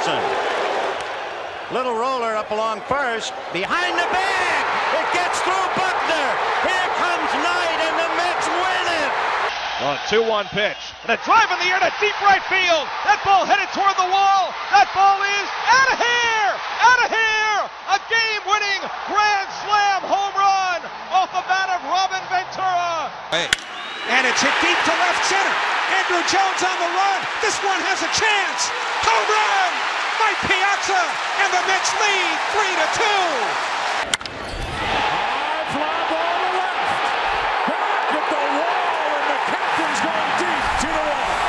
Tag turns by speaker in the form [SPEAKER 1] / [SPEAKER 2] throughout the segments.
[SPEAKER 1] Wilson. Little roller up along first. Behind the bag. It gets through Buckner. Here comes Knight, and the Mets win it.
[SPEAKER 2] A 2-1 pitch. And a drive in the air to deep right field. That ball headed toward the wall. That ball is out of here! Out of here! A game-winning grand slam home run off the bat of Robin Ventura.
[SPEAKER 3] Hey. And it's hit deep to left center. Andruw Jones on the run. This one has a chance. Home run! Mike Piazza and the Mets lead three to two.
[SPEAKER 4] High fly ball to left. Back at the wall, and the captain's going deep to the wall.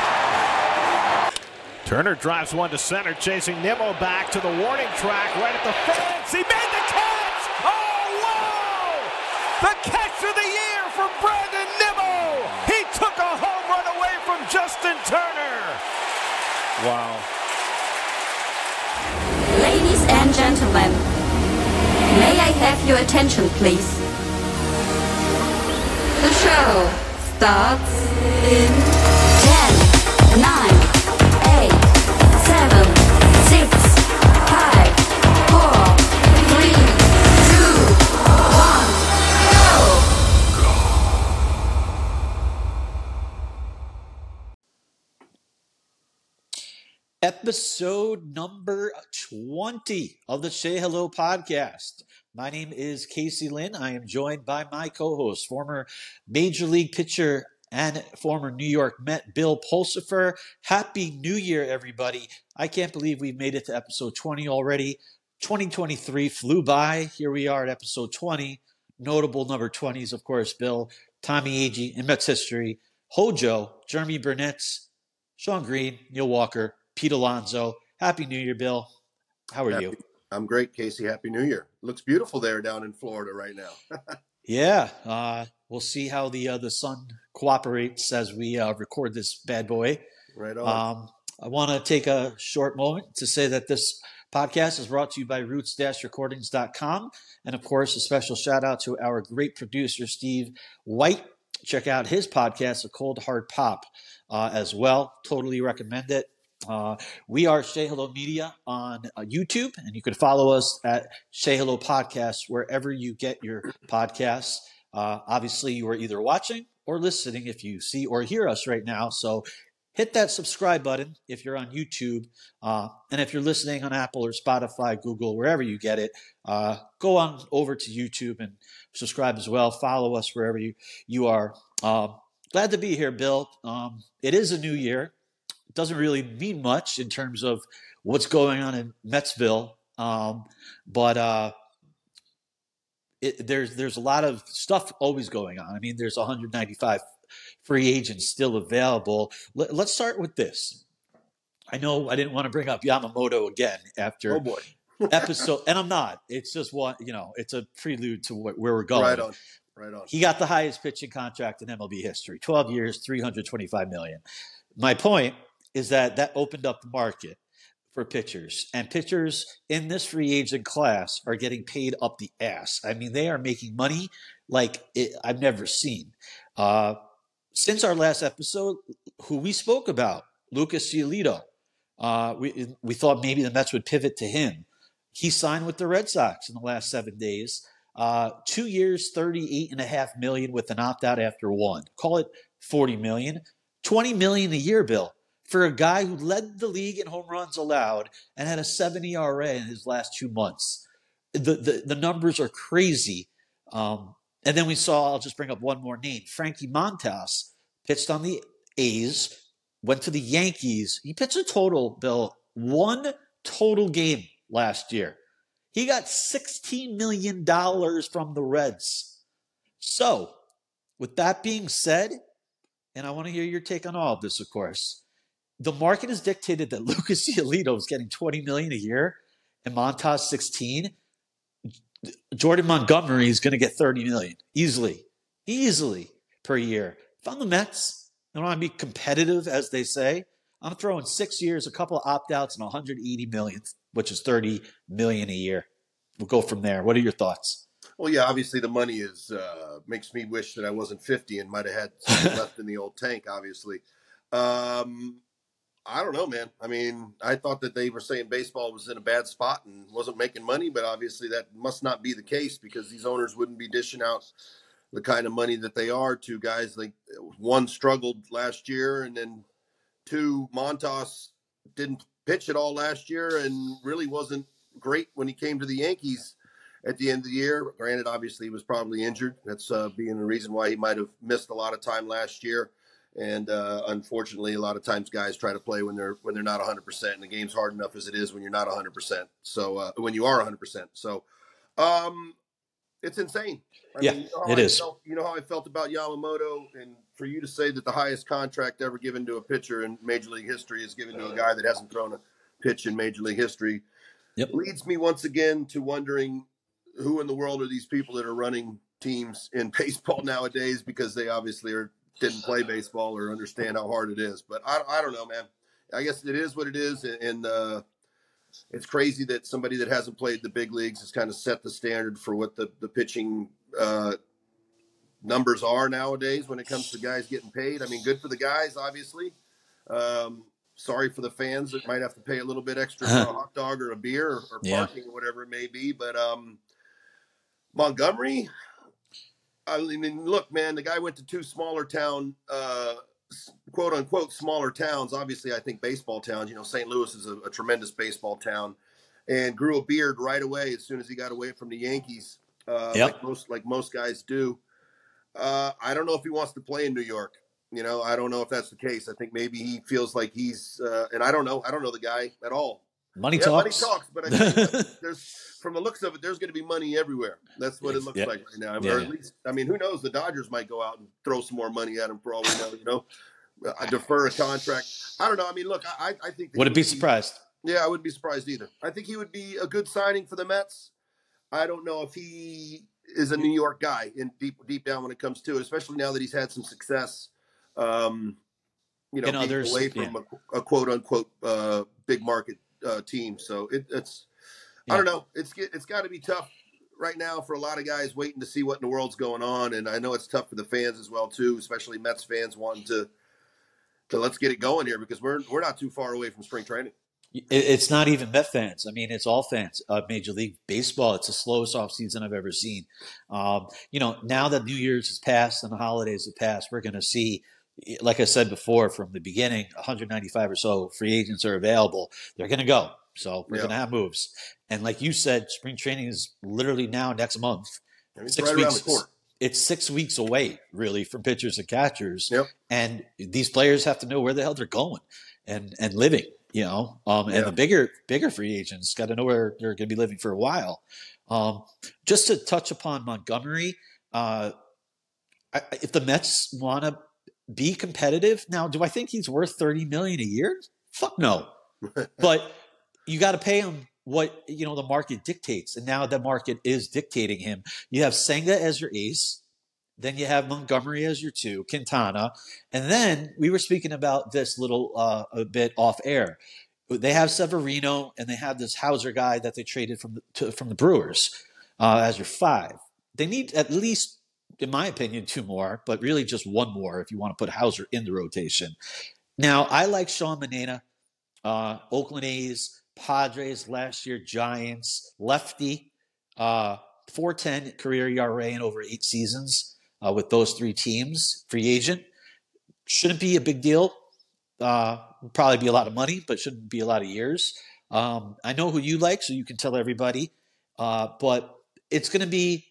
[SPEAKER 5] Turner drives one to center, chasing Nimmo back to the warning track right at the fence. He made the catch! Oh, wow! The catch of the year for Brandon Nimmo! He took a home run away from Justin Turner! Wow.
[SPEAKER 6] Ladies and gentlemen, may I have your attention, please? The show starts in 10, 9, 8, 7,
[SPEAKER 7] Episode number 20 of the Say Hello podcast. My name is Casey Lynn. I am joined by my co host, former Major League pitcher and former New York Met, Bill Pulsipher. Happy New Year, everybody. I can't believe we've made it to episode 20 already. 2023 flew by. Here we are at episode 20. Notable number 20s, of course, Bill, Tommy Agee in Mets history, Hojo, Jeromy Burnitz, Sean Green, Neil Walker, Pete Alonso. Happy New Year, Bill. How are
[SPEAKER 8] Happy-
[SPEAKER 7] you?
[SPEAKER 8] I'm great, Casey. Happy New Year. Looks beautiful there down in Florida right now.
[SPEAKER 7] Yeah, uh, we'll see how the uh, the sun cooperates as we uh, record this bad boy.
[SPEAKER 8] right on.
[SPEAKER 7] Um, I want to take a short moment to say that this podcast is brought to you by roots-recordings.com. And of course, a special shout out to our great producer, Steve White. Check out his podcast, A Cold Hard Pop, uh, as well. Totally recommend it. Uh, we are Say Hello Media on uh, YouTube, and you can follow us at Say Hello Podcast wherever you get your podcasts. Uh, obviously, you are either watching or listening if you see or hear us right now. So hit that subscribe button if you're on YouTube. Uh, and if you're listening on Apple or Spotify, Google, wherever you get it, uh, go on over to YouTube and subscribe as well. Follow us wherever you, you are. Um, glad to be here, Bill. Um, it is a new year. Doesn't really mean much in terms of what's going on in Metsville. Um, but uh, it, there's there's a lot of stuff always going on. I mean, there's 195 free agents still available. Let, let's start with this. I know I didn't want to bring up Yamamoto again after
[SPEAKER 8] oh
[SPEAKER 7] episode, and I'm not. It's just one, you know, it's a prelude to wh- where we're going.
[SPEAKER 8] Right on. Right on.
[SPEAKER 7] He got the highest pitching contract in MLB history 12 years, 325 million. My point is that that opened up the market for pitchers, and pitchers in this free agent class are getting paid up the ass. I mean, they are making money like it, I've never seen. Uh, since our last episode, who we spoke about, Lucas Giolito, uh, we, we thought maybe the Mets would pivot to him. He signed with the Red Sox in the last seven days. Uh, two years, 38 and a half million with an opt out after one. Call it 40 million. 20 million a year, Bill, for a guy who led the league in home runs allowed and had a 7 ERA in his last two months. The, the, the numbers are crazy. Um, and then we saw, I'll just bring up one more name Frankie Montas pitched on the A's, went to the Yankees. He pitched a total, Bill, one total game last year. He got $16 million from the Reds. So, with that being said, and I want to hear your take on all of this, of course. The market has dictated that Lucas Giolito is getting 20 million a year and Montas 16. Jordan Montgomery is going to get 30 million easily, easily per year. If I'm the Mets, I want to be competitive, as they say. I'm throwing six years, a couple of opt outs, and 180 million, which is 30 million a year. We'll go from there. What are your thoughts?
[SPEAKER 8] Well, yeah, obviously the money is uh, makes me wish that I wasn't 50 and might have had left in the old tank. Obviously, um, I don't know, man. I mean, I thought that they were saying baseball was in a bad spot and wasn't making money, but obviously that must not be the case because these owners wouldn't be dishing out the kind of money that they are to guys like one struggled last year and then two Montas didn't pitch at all last year and really wasn't great when he came to the Yankees at the end of the year. Granted, obviously he was probably injured. That's uh, being the reason why he might have missed a lot of time last year. And uh, unfortunately, a lot of times guys try to play when they're when they're not 100, percent and the game's hard enough as it is when you're not 100. percent So uh, when you are 100, percent so um, it's insane. I
[SPEAKER 7] Yeah,
[SPEAKER 8] mean, you know
[SPEAKER 7] it
[SPEAKER 8] I
[SPEAKER 7] is.
[SPEAKER 8] Felt, you know how I felt about Yamamoto, and for you to say that the highest contract ever given to a pitcher in Major League history is given to a guy that hasn't thrown a pitch in Major League history,
[SPEAKER 7] Yep.
[SPEAKER 8] leads me once again to wondering who in the world are these people that are running teams in baseball nowadays because they obviously are, didn't play baseball or understand how hard it is. But I, I don't know, man. I guess it is what it is, and, and uh, it's crazy that somebody that hasn't played the big leagues has kind of set the standard for what the the pitching uh, numbers are nowadays when it comes to guys getting paid. I mean, good for the guys, obviously. Um, sorry for the fans that might have to pay a little bit extra for a hot dog or a beer or, or
[SPEAKER 7] Yeah.
[SPEAKER 8] parking or whatever it may be. But um, Montgomery, I mean, look, man, the guy went to two smaller town, uh, quote unquote, smaller towns. Obviously, I think baseball towns. You know, St. Louis is a, a tremendous baseball town, and grew a beard right away as soon as he got away from the Yankees, uh,
[SPEAKER 7] Yep.
[SPEAKER 8] like most like most guys do. Uh, I don't know if he wants to play in New York. You know, I don't know if that's the case. I think maybe he feels like he's, uh, and I don't know. I don't know the guy at all.
[SPEAKER 7] Money
[SPEAKER 8] yeah,
[SPEAKER 7] talks.
[SPEAKER 8] money talks, but I think there's from the looks of it, there's going to be money everywhere. That's what it looks
[SPEAKER 7] Yeah.
[SPEAKER 8] like right now.
[SPEAKER 7] Yeah,
[SPEAKER 8] or
[SPEAKER 7] yeah.
[SPEAKER 8] at least, I mean, who knows? The Dodgers might go out and throw some more money at him for all we know. You know, I defer a contract. I don't know. I mean, look, I, I I think
[SPEAKER 7] would
[SPEAKER 8] it
[SPEAKER 7] be surprised.
[SPEAKER 8] Yeah, I wouldn't be surprised either. I think he would be a good signing for the Mets. I don't know if he is a New York guy in deep deep down when it comes to it, especially now that he's had some success. Um, you know,
[SPEAKER 7] And others,
[SPEAKER 8] away from a, a quote unquote uh, big market uh, team. So it, it's I don't know. It's it's got to be tough right now for a lot of guys waiting to see what in the world's going on, and I know it's tough for the fans as well too, especially Mets fans wanting to to let's get it going here because we're we're not too far away from spring training.
[SPEAKER 7] It's not even Met fans. I mean, it's all fans of Major League Baseball. It's the slowest offseason I've ever seen. Um, you know, now that New Year's has passed and the holidays have passed, we're going to see, like I said before, from the beginning, 195 or so free agents are available. They're going to go. So we're
[SPEAKER 8] Yeah.
[SPEAKER 7] going to have moves. And like you said, spring training is literally now next month.
[SPEAKER 8] It's
[SPEAKER 7] Six
[SPEAKER 8] right
[SPEAKER 7] weeks. It's six weeks away, really, from pitchers and catchers.
[SPEAKER 8] Yep.
[SPEAKER 7] And these players have to know where the hell they're going and and living. You know, um, and
[SPEAKER 8] Yeah.
[SPEAKER 7] the bigger bigger free agents got to know where they're going to be living for a while. Um, just to touch upon Montgomery, uh, I, I- if the Mets want to be competitive now, do I think he's worth thirty million a year? Fuck no. but you got to pay him what you know the market dictates, and now the market is dictating him. You have Senga as your ace, then you have Montgomery as your two, Quintana, and then we were speaking about this little uh, a bit off air. They have Severino, and they have this Houser guy that they traded from the, to, from the Brewers uh, as your five. They need at least, in my opinion, two more, but really just one more if you want to put Houser in the rotation. Now, I like Sean Manaea, uh, Oakland A's, Padres last year, Giants, lefty, uh, 410 career ERA in over eight seasons uh, with those three teams. Free agent shouldn't be a big deal. Uh, probably be a lot of money, but shouldn't be a lot of years. Um, I know who you like, so you can tell everybody. Uh, but it's going to be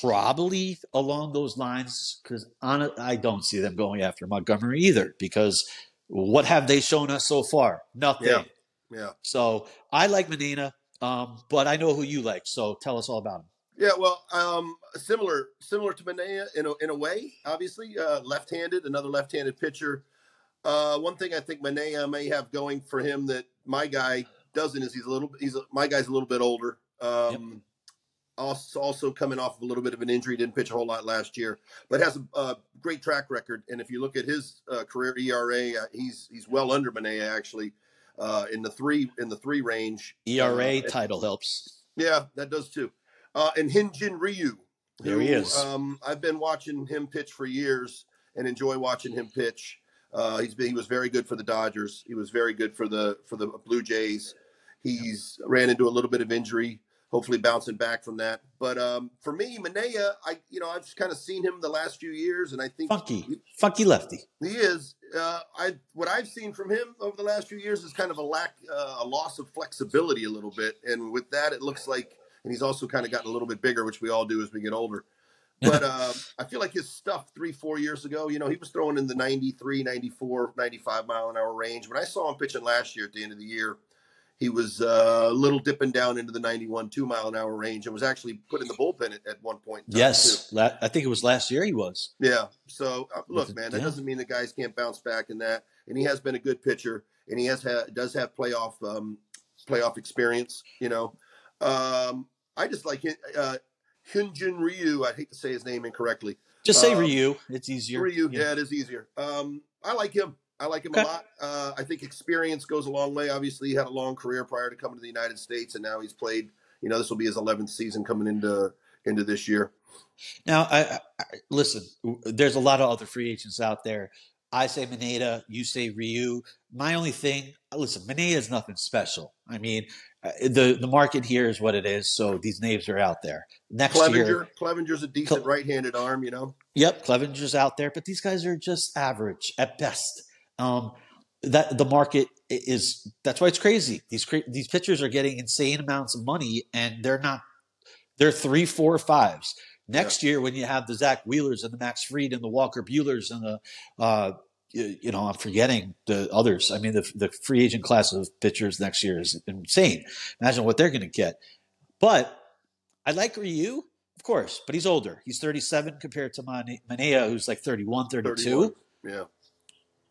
[SPEAKER 7] probably along those lines because I don't see them going after Montgomery either. Because what have they shown us so far? Nothing.
[SPEAKER 8] Yeah. Yeah.
[SPEAKER 7] So I like Manaea, um, but I know who you like. So tell us all about him.
[SPEAKER 8] Yeah, well, um, similar similar to Manaea in a, in a way. Obviously, uh, left-handed, another left-handed pitcher. Uh, one thing I think Manaea may have going for him that my guy doesn't is he's a little he's a, my guy's a little bit older. Um, also, also coming off of a little bit of an injury, didn't pitch a whole lot last year, but has a, a great track record. And if you look at his uh, career ERA, uh, he's he's well under Manaea actually uh, in the three in the three range.
[SPEAKER 7] ERA
[SPEAKER 8] Uh,
[SPEAKER 7] title helps.
[SPEAKER 8] yeah, that does too. Uh, and Hyunjin Ryu.
[SPEAKER 7] There he is.
[SPEAKER 8] Um, I've been watching him pitch for years and enjoy watching him pitch. Uh, he's been, he was very good for the Dodgers. He was very good for the for the Blue Jays. He's ran into a little bit of injury. Hopefully, bouncing back from that. But um, for me, Manaea, I you know I've kind of seen him the last few years, and I think
[SPEAKER 7] Funky, funky lefty.
[SPEAKER 8] he is. Uh, I what I've seen from him over the last few years is kind of a lack, uh, a loss of flexibility a little bit, and with that, it looks like, and he's also kind of gotten a little bit bigger, which we all do as we get older. But um, I feel like his stuff three, four years ago, you know, he was throwing in the 93, 94, 95 mile an hour range. When I saw him pitching last year at the end of the year, he was uh, a little dipping down into the 91, two mile an hour range and was actually put in the bullpen at, at one point.
[SPEAKER 7] Yes, la- I think it was last year he was.
[SPEAKER 8] Yeah. So uh, look, man, that
[SPEAKER 7] yeah.
[SPEAKER 8] doesn't mean the guys can't bounce back in that. And he has been a good pitcher, and he has had does have playoff um, playoff experience. You know, um, I just like uh, Hyunjin Ryu. I hate to say his name incorrectly.
[SPEAKER 7] Just say
[SPEAKER 8] Um,
[SPEAKER 7] Ryu. It's easier.
[SPEAKER 8] Ryu,
[SPEAKER 7] Yeah.
[SPEAKER 8] yeah, it is easier. Um, I like him. I like him
[SPEAKER 7] Okay.
[SPEAKER 8] a lot. Uh, I think experience goes a long way. Obviously, he had a long career prior to coming to the United States, and now he's played. You know, this will be his 11th season coming into into this year.
[SPEAKER 7] Now, I, I, listen. There's a lot of other free agents out there. I say Manaea, you say Ryu. My only thing, listen, Manaea is nothing special. I mean, uh, the the market here is what it is, so these names are out there. Next year,
[SPEAKER 8] Clevinger, Clevinger's a decent
[SPEAKER 7] Cle-
[SPEAKER 8] right-handed arm. You know,
[SPEAKER 7] Yep, Clevinger's out there, but these guys are just average at best. Um, that the market is that's why it's crazy. These these pitchers are getting insane amounts of money, and they're not. They're three, four, fives. Next year, when you have the Zack Wheelers and the Max Fried and the Walker Buehlers and the, uh, you, you know, I'm forgetting the others. I mean, the the free agent class of pitchers next year is insane. Imagine what they're going to get. But I like Ryu, of course, but he's older. He's 37 compared to Mane- Manaea, who's like 31, 32.
[SPEAKER 8] 31. Yeah.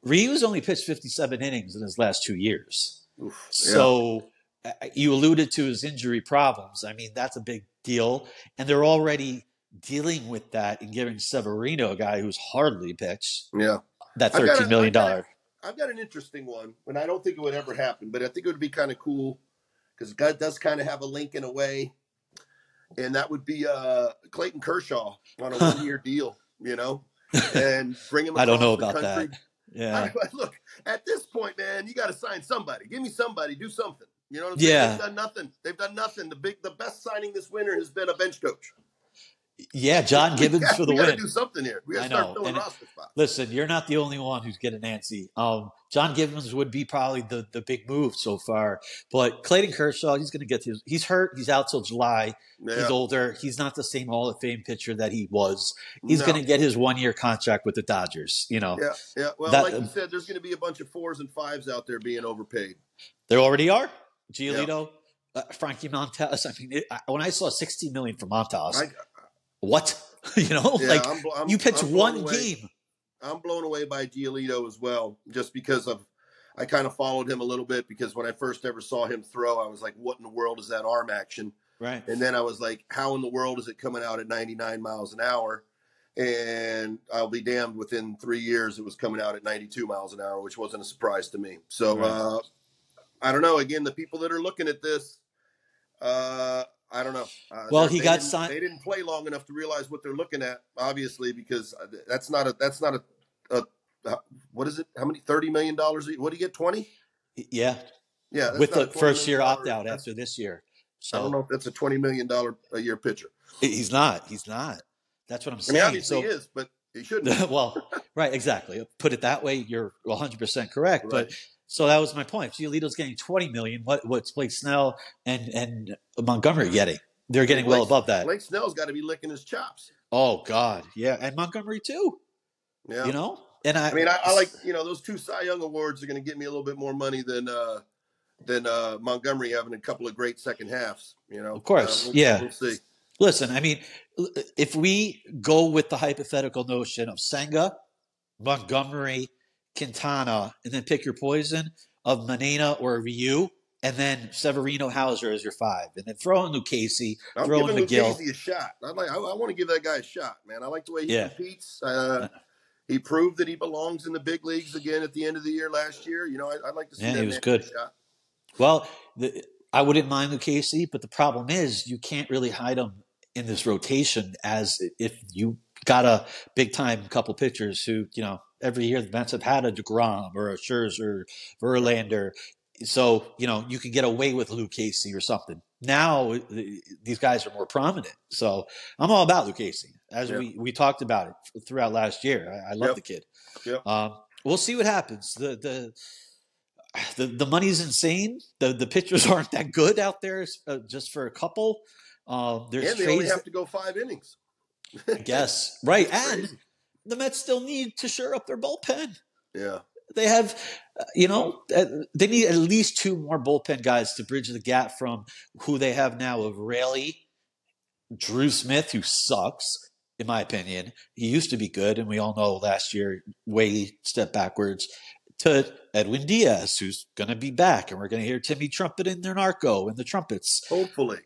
[SPEAKER 7] Ryu's only pitched 57 innings in his last two years.
[SPEAKER 8] Oof.
[SPEAKER 7] So uh, you alluded to his injury problems. I mean, that's a big deal. And they're already dealing with that and giving Severino, a guy who's hardly pitched,
[SPEAKER 8] yeah.
[SPEAKER 7] that $13 million.
[SPEAKER 8] I've got I've got an interesting one, and I don't think it would ever happen, but I think it would be kind of cool because God does kind of have a link in a way, and that would be uh, Clayton Kershaw on a one-year deal, you know, and bring him.
[SPEAKER 7] I don't know about that. Yeah.
[SPEAKER 8] I- look, at this point, man, you got to sign somebody. Give me somebody. Do something. You know what I'm saying? They've done nothing. They've done nothing. The big, the best signing this winter has been a bench coach.
[SPEAKER 7] Yeah, John Gibbons for the
[SPEAKER 8] win. we
[SPEAKER 7] win.
[SPEAKER 8] do something here. We
[SPEAKER 7] I
[SPEAKER 8] to start
[SPEAKER 7] know,
[SPEAKER 8] filling roster spots.
[SPEAKER 7] Listen, you're not the only one who's getting antsy. Um, John Gibbons would be probably the, the big move so far, but Clayton Kershaw, he's going to get his. He's hurt. He's out till July. He's older. He's not the same Hall of Fame pitcher that he was. He's
[SPEAKER 8] No.
[SPEAKER 7] going to get his one year contract with the Dodgers. You know,
[SPEAKER 8] Yeah, yeah. Well,
[SPEAKER 7] That-
[SPEAKER 8] like you said, there's going to be a bunch of fours and fives out there being overpaid.
[SPEAKER 7] there already are. Giolito, uh, Frankie Montas. I mean, it, I, when I saw 16 million for Montas,
[SPEAKER 8] I,
[SPEAKER 7] what? you know,
[SPEAKER 8] yeah,
[SPEAKER 7] like
[SPEAKER 8] I'm, I'm,
[SPEAKER 7] you pitch one
[SPEAKER 8] away.
[SPEAKER 7] game.
[SPEAKER 8] I'm blown away by Giolito as well, just because of I kind of followed him a little bit because when I first ever saw him throw, I was like, "What in the world is that arm action?"
[SPEAKER 7] Right.
[SPEAKER 8] And then I was like, "How in the world is it coming out at 99 miles an hour?" And I'll be damned. Within three years, it was coming out at 92 miles an hour, which wasn't a surprise to me. So
[SPEAKER 7] Right.
[SPEAKER 8] uh, I don't know. Again, the people that are looking at this, uh, I don't know. Uh,
[SPEAKER 7] Well, he got signed-
[SPEAKER 8] They didn't play long enough to realize what they're looking at, obviously, because uh, that's not a that's not a, a, a what is it? How many thirty million dollars? What do you get? Twenty?
[SPEAKER 7] Yeah,
[SPEAKER 8] Yeah,
[SPEAKER 7] with the first year opt out after this year.
[SPEAKER 8] So I don't know if that's a twenty million dollar a year pitcher.
[SPEAKER 7] he's not. He's not. That's what I'm
[SPEAKER 8] I
[SPEAKER 7] saying.
[SPEAKER 8] mean, obviously
[SPEAKER 7] so,
[SPEAKER 8] he is, but he shouldn't.
[SPEAKER 7] well, right, exactly. Put it that way, you're 100 percent correct.
[SPEAKER 8] Right.
[SPEAKER 7] But so that was my point. If Giolito's getting 20 million. What what's Blake Snell and and Montgomery getting? They're getting well
[SPEAKER 8] Blake-
[SPEAKER 7] above that.
[SPEAKER 8] Blake Snell's got to be licking his chops.
[SPEAKER 7] Oh God, yeah, and Montgomery too.
[SPEAKER 8] Yeah.
[SPEAKER 7] You know, and I,
[SPEAKER 8] I mean, I, I like you know those two Cy Young awards are going to get me a little bit more money than uh than uh Montgomery having a couple of great second halves. You know,
[SPEAKER 7] Of course,
[SPEAKER 8] Uh, we'll-
[SPEAKER 7] yeah.
[SPEAKER 8] We'll see.
[SPEAKER 7] Listen, I mean, if we go with the hypothetical notion of Senga, Montgomery, Quintana, and then pick your poison of Manaea or Ryu, and then Severino Houser as your five, and then throw in Lucchesi,
[SPEAKER 8] I'm
[SPEAKER 7] throw in Megill.
[SPEAKER 8] Lucchesi a shot. I like. I, I want to give that guy a shot, man. I like the way he
[SPEAKER 7] Yeah.
[SPEAKER 8] competes. Uh, he proved that he belongs in the big leagues again at the end of the year last year. You know, I, I'd like to see
[SPEAKER 7] Yeah,
[SPEAKER 8] that
[SPEAKER 7] he was good.
[SPEAKER 8] a shot.
[SPEAKER 7] Well, the, I wouldn't mind Lucchesi, but the problem is you can't really hide him in this rotation as if you got a big time couple pitchers who, you know, every year the Mets have had a Degrom or a Scherzer, Verlander. So you know you can get away with Lucchesi or something. Now these guys are more prominent. So I'm all about Lucchesi, as
[SPEAKER 8] Yeah.
[SPEAKER 7] we we talked about it throughout last year. I, I love
[SPEAKER 8] Yep.
[SPEAKER 7] the kid.
[SPEAKER 8] Yep.
[SPEAKER 7] Um, we'll see what happens. The the the, the money's insane. The the pitchers aren't that good out there uh, just for a couple. Um, there's
[SPEAKER 8] and they only have to go five innings.
[SPEAKER 7] I guess, right? And
[SPEAKER 8] Crazy.
[SPEAKER 7] The Mets still need to shore up their bullpen.
[SPEAKER 8] Yeah.
[SPEAKER 7] They have, uh, you know, uh, they need at least two more bullpen guys to bridge the gap from who they have now of Raley, Drew Smith, who sucks, in my opinion. He used to be good, and we all know last year way step backwards. To Edwin Diaz, who's going to be back, and we're going to hear Timmy trumpet in their narco and the trumpets.
[SPEAKER 8] Hopefully.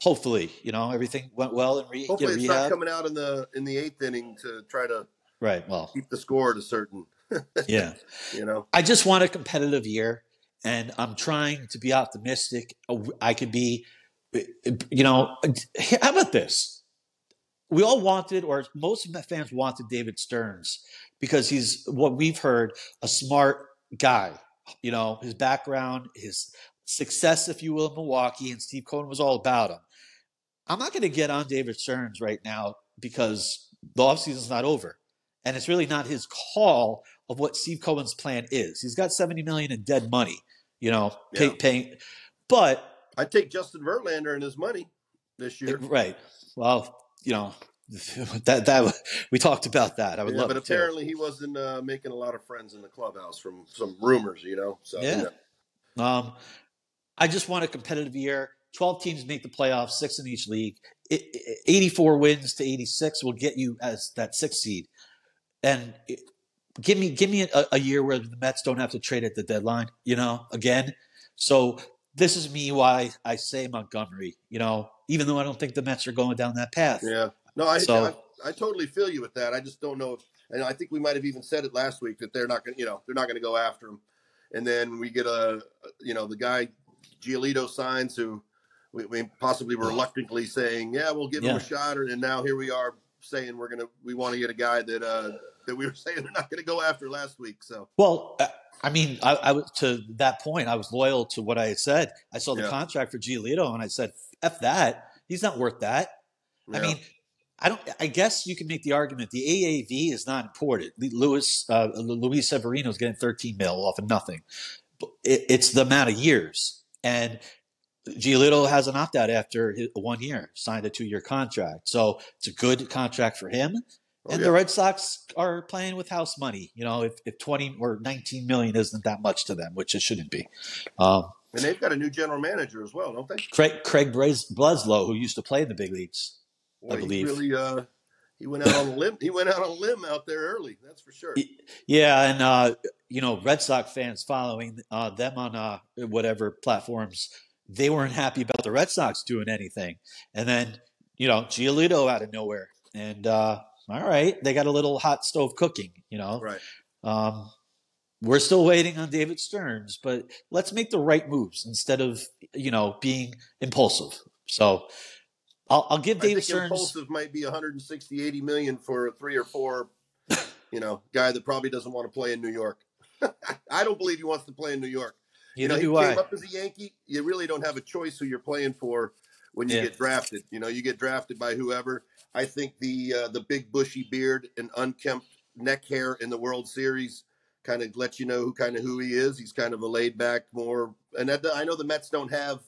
[SPEAKER 7] Hopefully, you know everything went well in re-
[SPEAKER 8] Hopefully it's not coming out in the in the eighth inning to try to
[SPEAKER 7] Right. Well,
[SPEAKER 8] keep the score at a certain
[SPEAKER 7] yeah.
[SPEAKER 8] you know.
[SPEAKER 7] I just want a competitive year, and I'm trying to be optimistic. Oh, I could be, you know, how about this? We all wanted, or most of my fans wanted, David Stearns because he's what we've heard a smart guy. You know, his background, his success, if you will, in Milwaukee, and Steve Cohen was all about him. I'm not going to get on David Stearns right now because the offseason's not over. And it's really not his call of what Steve Cohen's plan is. He's got 70 million in dead money, you know, pay,
[SPEAKER 8] Yeah.
[SPEAKER 7] paying. But
[SPEAKER 8] I take Justin Verlander and his money this year.
[SPEAKER 7] right, well, you know, that that we talked about that. I would
[SPEAKER 8] Yeah,
[SPEAKER 7] love
[SPEAKER 8] but
[SPEAKER 7] it too.
[SPEAKER 8] apparently he wasn't uh, making a lot of friends in the clubhouse from some rumors, you know. So
[SPEAKER 7] Yeah.
[SPEAKER 8] you know.
[SPEAKER 7] Um, I just want a competitive year. 12 teams make the playoffs, six in each league. 84 wins to 86 will get you as that sixth seed. And it- give me give me a, a year where the Mets don't have to trade at the deadline, you know, again. So this is me why I say Montgomery, you know, even though I don't think the Mets are going down that path.
[SPEAKER 8] Yeah. No, I,
[SPEAKER 7] So-
[SPEAKER 8] I I totally feel you with that. I just don't know if, and I think we might have even said it last week that they're not going, to you know, they're not going to go after him. And then we get a, you know, the guy Giolito signs who we, we possibly reluctantly saying, yeah, we'll give him a shot, and now here we are saying we're gonna, we want to get a guy that uh that we were saying they're not going to go after last week. So
[SPEAKER 7] Well, uh, I mean, I, I was to that point. I was loyal to what I had said. I saw the
[SPEAKER 8] Yeah.
[SPEAKER 7] contract for Giolito, and I said, "F that. He's not worth that." I mean, I don't. I guess you can make the argument the AAV is not important. Louis uh, Luis Severino is getting 13 mil off of nothing. It, it's the amount of years, and Giolito has an opt out after his, one year, signed a two year contract. So it's a good contract for him.
[SPEAKER 8] Oh,
[SPEAKER 7] And
[SPEAKER 8] yeah.
[SPEAKER 7] the Red Sox are playing with house money. You know, if, if 20 or 19 million isn't that much to them, which it shouldn't be. Um,
[SPEAKER 8] and they've got a new general manager as well, don't they?
[SPEAKER 7] Craig, Craig Breslow, who used to play in the big leagues,
[SPEAKER 8] Boy, he
[SPEAKER 7] believe.
[SPEAKER 8] really uh he went out on a limb. He went out on a limb out there early. That's for sure.
[SPEAKER 7] Yeah, and uh, you know, Red Sox fans following uh, them on uh, whatever platforms, they weren't happy about the Red Sox doing anything. And then, you know, Giolito out of nowhere, and uh, all right, they got a little hot stove cooking. You know,
[SPEAKER 8] Right.
[SPEAKER 7] um, we're still waiting on David Stearns, but let's make the right moves instead of you know being impulsive. So. I'll, I'll give
[SPEAKER 8] I
[SPEAKER 7] David
[SPEAKER 8] think
[SPEAKER 7] Stearns.
[SPEAKER 8] impulsive might be 160, 80 million for a three or four, you know, guy that probably doesn't want to play in New York. I don't believe he wants to play in New York. You know, he
[SPEAKER 7] do
[SPEAKER 8] came
[SPEAKER 7] I.
[SPEAKER 8] up as a Yankee. You really don't have a choice who you're playing for when you
[SPEAKER 7] Yeah.
[SPEAKER 8] get drafted. You know, you get drafted by whoever. I think the uh, the big bushy beard and unkempt neck hair in the World Series kind of lets you know who kind of who he is. He's kind of a laid back, more. And that, I know the Mets don't have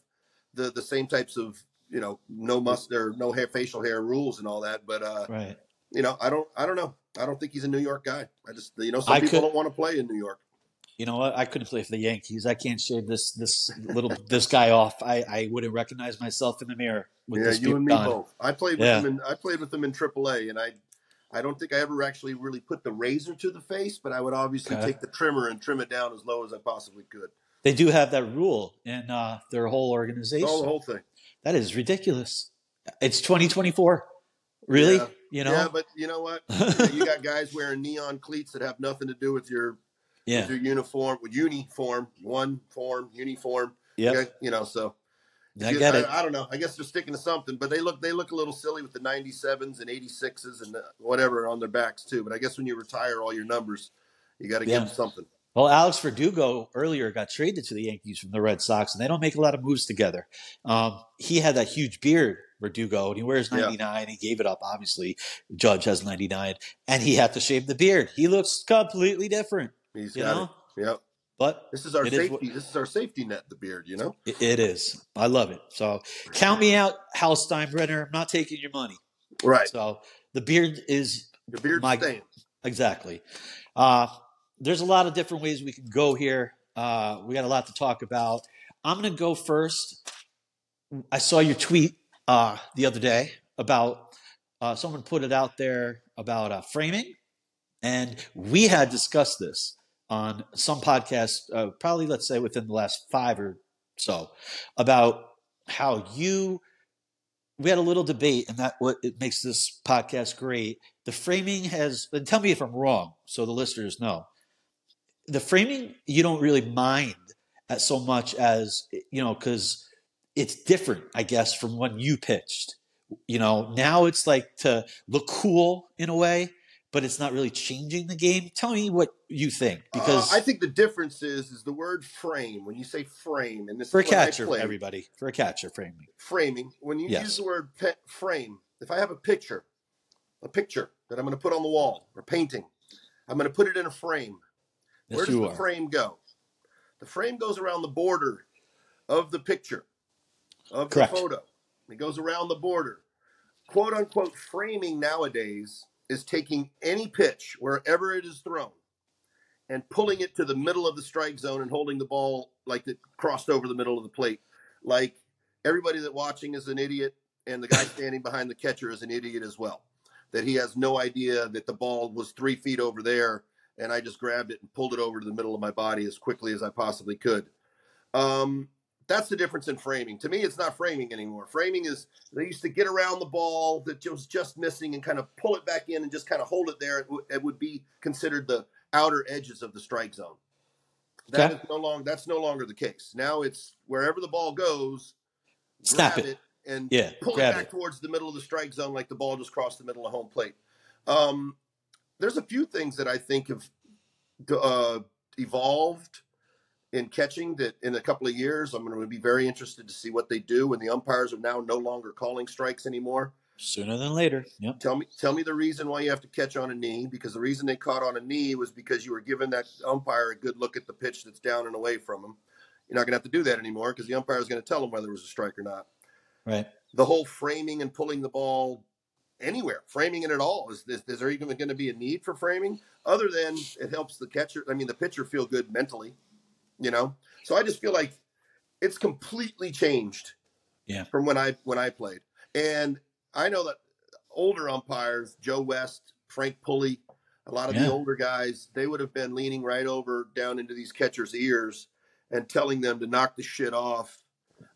[SPEAKER 8] the the same types of you know no must or no hair facial hair rules and all that, but uh,
[SPEAKER 7] Right.
[SPEAKER 8] you know I don't I don't know. I don't think he's a New York guy. I just you know some
[SPEAKER 7] I
[SPEAKER 8] people
[SPEAKER 7] could-
[SPEAKER 8] don't want to play in New York.
[SPEAKER 7] You know what? I couldn't play for the Yankees. I can't shave this this little this guy off. I, I wouldn't recognize myself in the mirror with
[SPEAKER 8] yeah,
[SPEAKER 7] this
[SPEAKER 8] you and me both. I played with
[SPEAKER 7] Yeah.
[SPEAKER 8] them in I played with them in AAA, and I I don't think I ever actually really put the razor to the face, but I would obviously
[SPEAKER 7] Okay.
[SPEAKER 8] take the trimmer and trim it down as low as I possibly could.
[SPEAKER 7] They do have that rule in uh, their whole organization.
[SPEAKER 8] Oh, the whole thing.
[SPEAKER 7] that is ridiculous. It's 2024. Really?
[SPEAKER 8] Yeah.
[SPEAKER 7] You know?
[SPEAKER 8] Yeah, but you know what? You got guys wearing neon cleats that have nothing to do with your
[SPEAKER 7] yeah.
[SPEAKER 8] uniform, with uniform, one form, uniform.
[SPEAKER 7] Yeah.
[SPEAKER 8] Okay, You know, so
[SPEAKER 7] I get it.
[SPEAKER 8] I, don't know. I guess they're sticking to something, but they look they look a little silly with the 97s and 86s and whatever on their backs too. But I guess when you retire all your numbers, You got to give them something.
[SPEAKER 7] Well, Alex Verdugo earlier got traded to the Yankees from the Red Sox, and they don't make a lot of moves together. Um, he had that huge beard, Verdugo, and he wears
[SPEAKER 8] Yeah.
[SPEAKER 7] 99. He gave it up, obviously. Judge has 99, and he had to shave the beard. He looks completely different,
[SPEAKER 8] He's
[SPEAKER 7] you
[SPEAKER 8] got
[SPEAKER 7] know?
[SPEAKER 8] it. Yep.
[SPEAKER 7] But
[SPEAKER 8] This is our
[SPEAKER 7] It is
[SPEAKER 8] safety. this is our safety net. The beard, you know.
[SPEAKER 7] it, it is. I love it. So count me out, Hal Steinbrenner. I'm not taking your money.
[SPEAKER 8] Right.
[SPEAKER 7] So the beard is
[SPEAKER 8] The beard
[SPEAKER 7] My-
[SPEAKER 8] staying.
[SPEAKER 7] Exactly. Uh, there's a lot of different ways we can go here. Uh, we got a lot to talk about. I'm going to go first. I saw your tweet uh, the other day about uh, someone put it out there about uh, framing, and we had discussed this on some podcasts, uh, probably let's say within the last five or so, about how you. We had a little debate, and that what it makes this podcast great the framing has and tell me if i'm wrong so the listeners know the framing you don't really mind as so much as you know because it's different i guess from when you pitched you know now it's like to look cool in a way but it's not really changing the game tell me what you think because
[SPEAKER 8] Uh, I think the difference is is the word frame. When you say frame, and this
[SPEAKER 7] for a catcher
[SPEAKER 8] played,
[SPEAKER 7] everybody for a catcher framing
[SPEAKER 8] framing. When you
[SPEAKER 7] Yes.
[SPEAKER 8] use the word pe- frame, if I have a picture, a picture that I'm going to put on the wall or painting, I'm going to put it in a frame.
[SPEAKER 7] yes
[SPEAKER 8] Where does the
[SPEAKER 7] are
[SPEAKER 8] frame go? The frame goes around the border of the picture, of
[SPEAKER 7] Correct.
[SPEAKER 8] the photo. It goes around the border. Quote unquote framing nowadays is taking any pitch, wherever it is thrown, and pulling it to the middle of the strike zone and holding the ball like it crossed over the middle of the plate. Like everybody that watching is an idiot, and the guy standing behind the catcher is an idiot as well. That he has no idea that the ball was three feet over there and I just grabbed it and pulled it over to the middle of my body as quickly as I possibly could. Um, that's the difference in framing. To me, it's not framing anymore. Framing is they used to get around the ball that was just missing and kind of pull it back in and just kind of hold it there. It, w- it would be considered the outer edges of the strike zone. That
[SPEAKER 7] Okay.
[SPEAKER 8] is no longer that's no longer the case. Now it's wherever the ball goes,
[SPEAKER 7] Snap
[SPEAKER 8] grab
[SPEAKER 7] it.
[SPEAKER 8] and
[SPEAKER 7] Yeah,
[SPEAKER 8] pull it back
[SPEAKER 7] it.
[SPEAKER 8] towards the middle of the strike zone like the ball just crossed the middle of home plate. Um, there's a few things that I think have uh, evolved in catching that in a couple of years I'm going to be very interested to see what they do when the umpires are now no longer calling strikes anymore.
[SPEAKER 7] sooner than later yep
[SPEAKER 8] Tell me tell me the reason why you have to catch on a knee because the reason they caught on a knee was because you were giving that umpire a good look at the pitch that's down and away from him. You're not going to have to do that anymore because the umpire is going to tell him whether it was a strike or not
[SPEAKER 7] right
[SPEAKER 8] the whole framing and pulling the ball anywhere, framing it at all. Is, is, is there even going to be a need for framing other than it helps the catcher? I mean, the pitcher feel good mentally, you know. So I just feel like it's completely changed,
[SPEAKER 7] Yeah.
[SPEAKER 8] from when I when I played. And I know that older umpires, Joe West, Frank Pulli, a lot of
[SPEAKER 7] Yeah.
[SPEAKER 8] the older guys, they would have been leaning right over down into these catchers' ears and telling them to knock the shit off.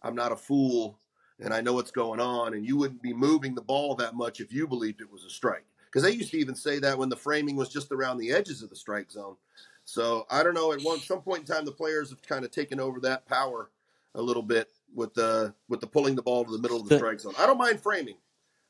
[SPEAKER 8] I'm not a fool and I know what's going on. And you wouldn't be moving the ball that much if you believed it was a strike. Because they used to even say that when the framing was just around the edges of the strike zone. So I don't know. At one some point in time, the players have kind of taken over that power a little bit with the with the pulling the ball to the middle of the
[SPEAKER 7] The-
[SPEAKER 8] strike zone. I don't mind framing.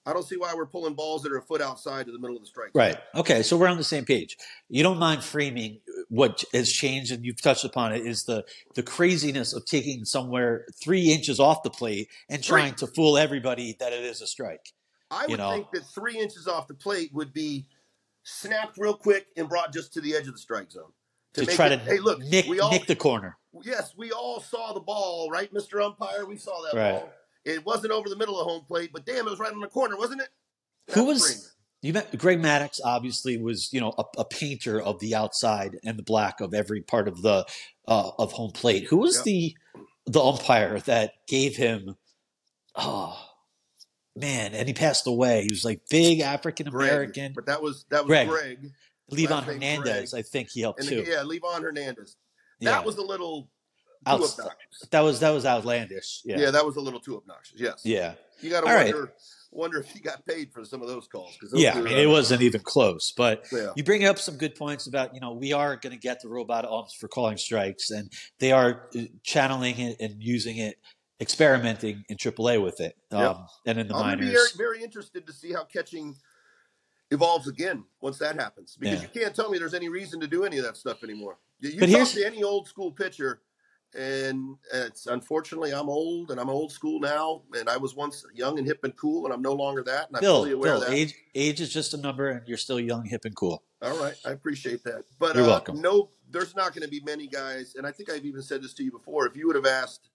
[SPEAKER 8] I don't see why we're pulling balls that are a foot outside to the middle of the strike zone.
[SPEAKER 7] Right. Okay. So we're on the same page. You don't mind framing. What has changed, and you've touched upon it, is the the craziness of taking somewhere three inches off the plate and trying
[SPEAKER 8] Right.
[SPEAKER 7] to fool everybody that it is a strike.
[SPEAKER 8] I
[SPEAKER 7] you
[SPEAKER 8] would
[SPEAKER 7] know.
[SPEAKER 8] think that three inches off the plate would be snapped real quick and brought just to the edge of the strike zone.
[SPEAKER 7] To,
[SPEAKER 8] make
[SPEAKER 7] try
[SPEAKER 8] it-
[SPEAKER 7] to
[SPEAKER 8] hey, look,
[SPEAKER 7] nick,
[SPEAKER 8] we all
[SPEAKER 7] nick the corner.
[SPEAKER 8] yes, we all saw the ball, right, Mister Umpire? We saw that
[SPEAKER 7] Right.
[SPEAKER 8] ball. It wasn't over the middle of home plate, but damn, it was right on the corner, wasn't it?
[SPEAKER 7] Who was you met? Greg Maddux obviously was you know a, a painter of the outside and the black of every part of the uh, of home plate. Who was
[SPEAKER 8] Yep.
[SPEAKER 7] the the umpire that gave him? Oh man, and he passed away. He was like big African American.
[SPEAKER 8] but that was that was
[SPEAKER 7] Greg.
[SPEAKER 8] Greg, Livan
[SPEAKER 7] Hernandez,
[SPEAKER 8] Greg.
[SPEAKER 7] I think he helped
[SPEAKER 8] and
[SPEAKER 7] too.
[SPEAKER 8] yeah, Livan Hernandez. That
[SPEAKER 7] Yeah.
[SPEAKER 8] was a little too
[SPEAKER 7] Outs-
[SPEAKER 8] obnoxious.
[SPEAKER 7] that was that was outlandish.
[SPEAKER 8] Yeah.
[SPEAKER 7] Yeah,
[SPEAKER 8] that was a little too obnoxious. Yes.
[SPEAKER 7] yeah,
[SPEAKER 8] You got to
[SPEAKER 7] All right.
[SPEAKER 8] wonder wonder if he got paid for some of those calls. those
[SPEAKER 7] yeah. I mean, it wasn't even close. But
[SPEAKER 8] Yeah.
[SPEAKER 7] you bring up some good points about you know we are going to get the robot arms for calling strikes, and they are uh, channeling it and using it, experimenting in AAA with it, um,
[SPEAKER 8] Yep.
[SPEAKER 7] and in the
[SPEAKER 8] I'm
[SPEAKER 7] minors.
[SPEAKER 8] very, very interested to see how catching evolves again once that happens because
[SPEAKER 7] Yeah.
[SPEAKER 8] you can't tell me there's any reason to do any of that stuff anymore. You, you
[SPEAKER 7] But
[SPEAKER 8] talk to any old school pitcher, and it's unfortunately I'm old and I'm old school now, and I was once young and hip and cool, and I'm no longer that, and I'm
[SPEAKER 7] Bill,
[SPEAKER 8] fully aware
[SPEAKER 7] Bill,
[SPEAKER 8] of that.
[SPEAKER 7] age age is just a number, and you're still young, hip, and cool.
[SPEAKER 8] All right, I appreciate that. But
[SPEAKER 7] You're
[SPEAKER 8] uh,
[SPEAKER 7] welcome.
[SPEAKER 8] No, there's not going to be many guys, and I think I've even said this to you before. If you would have asked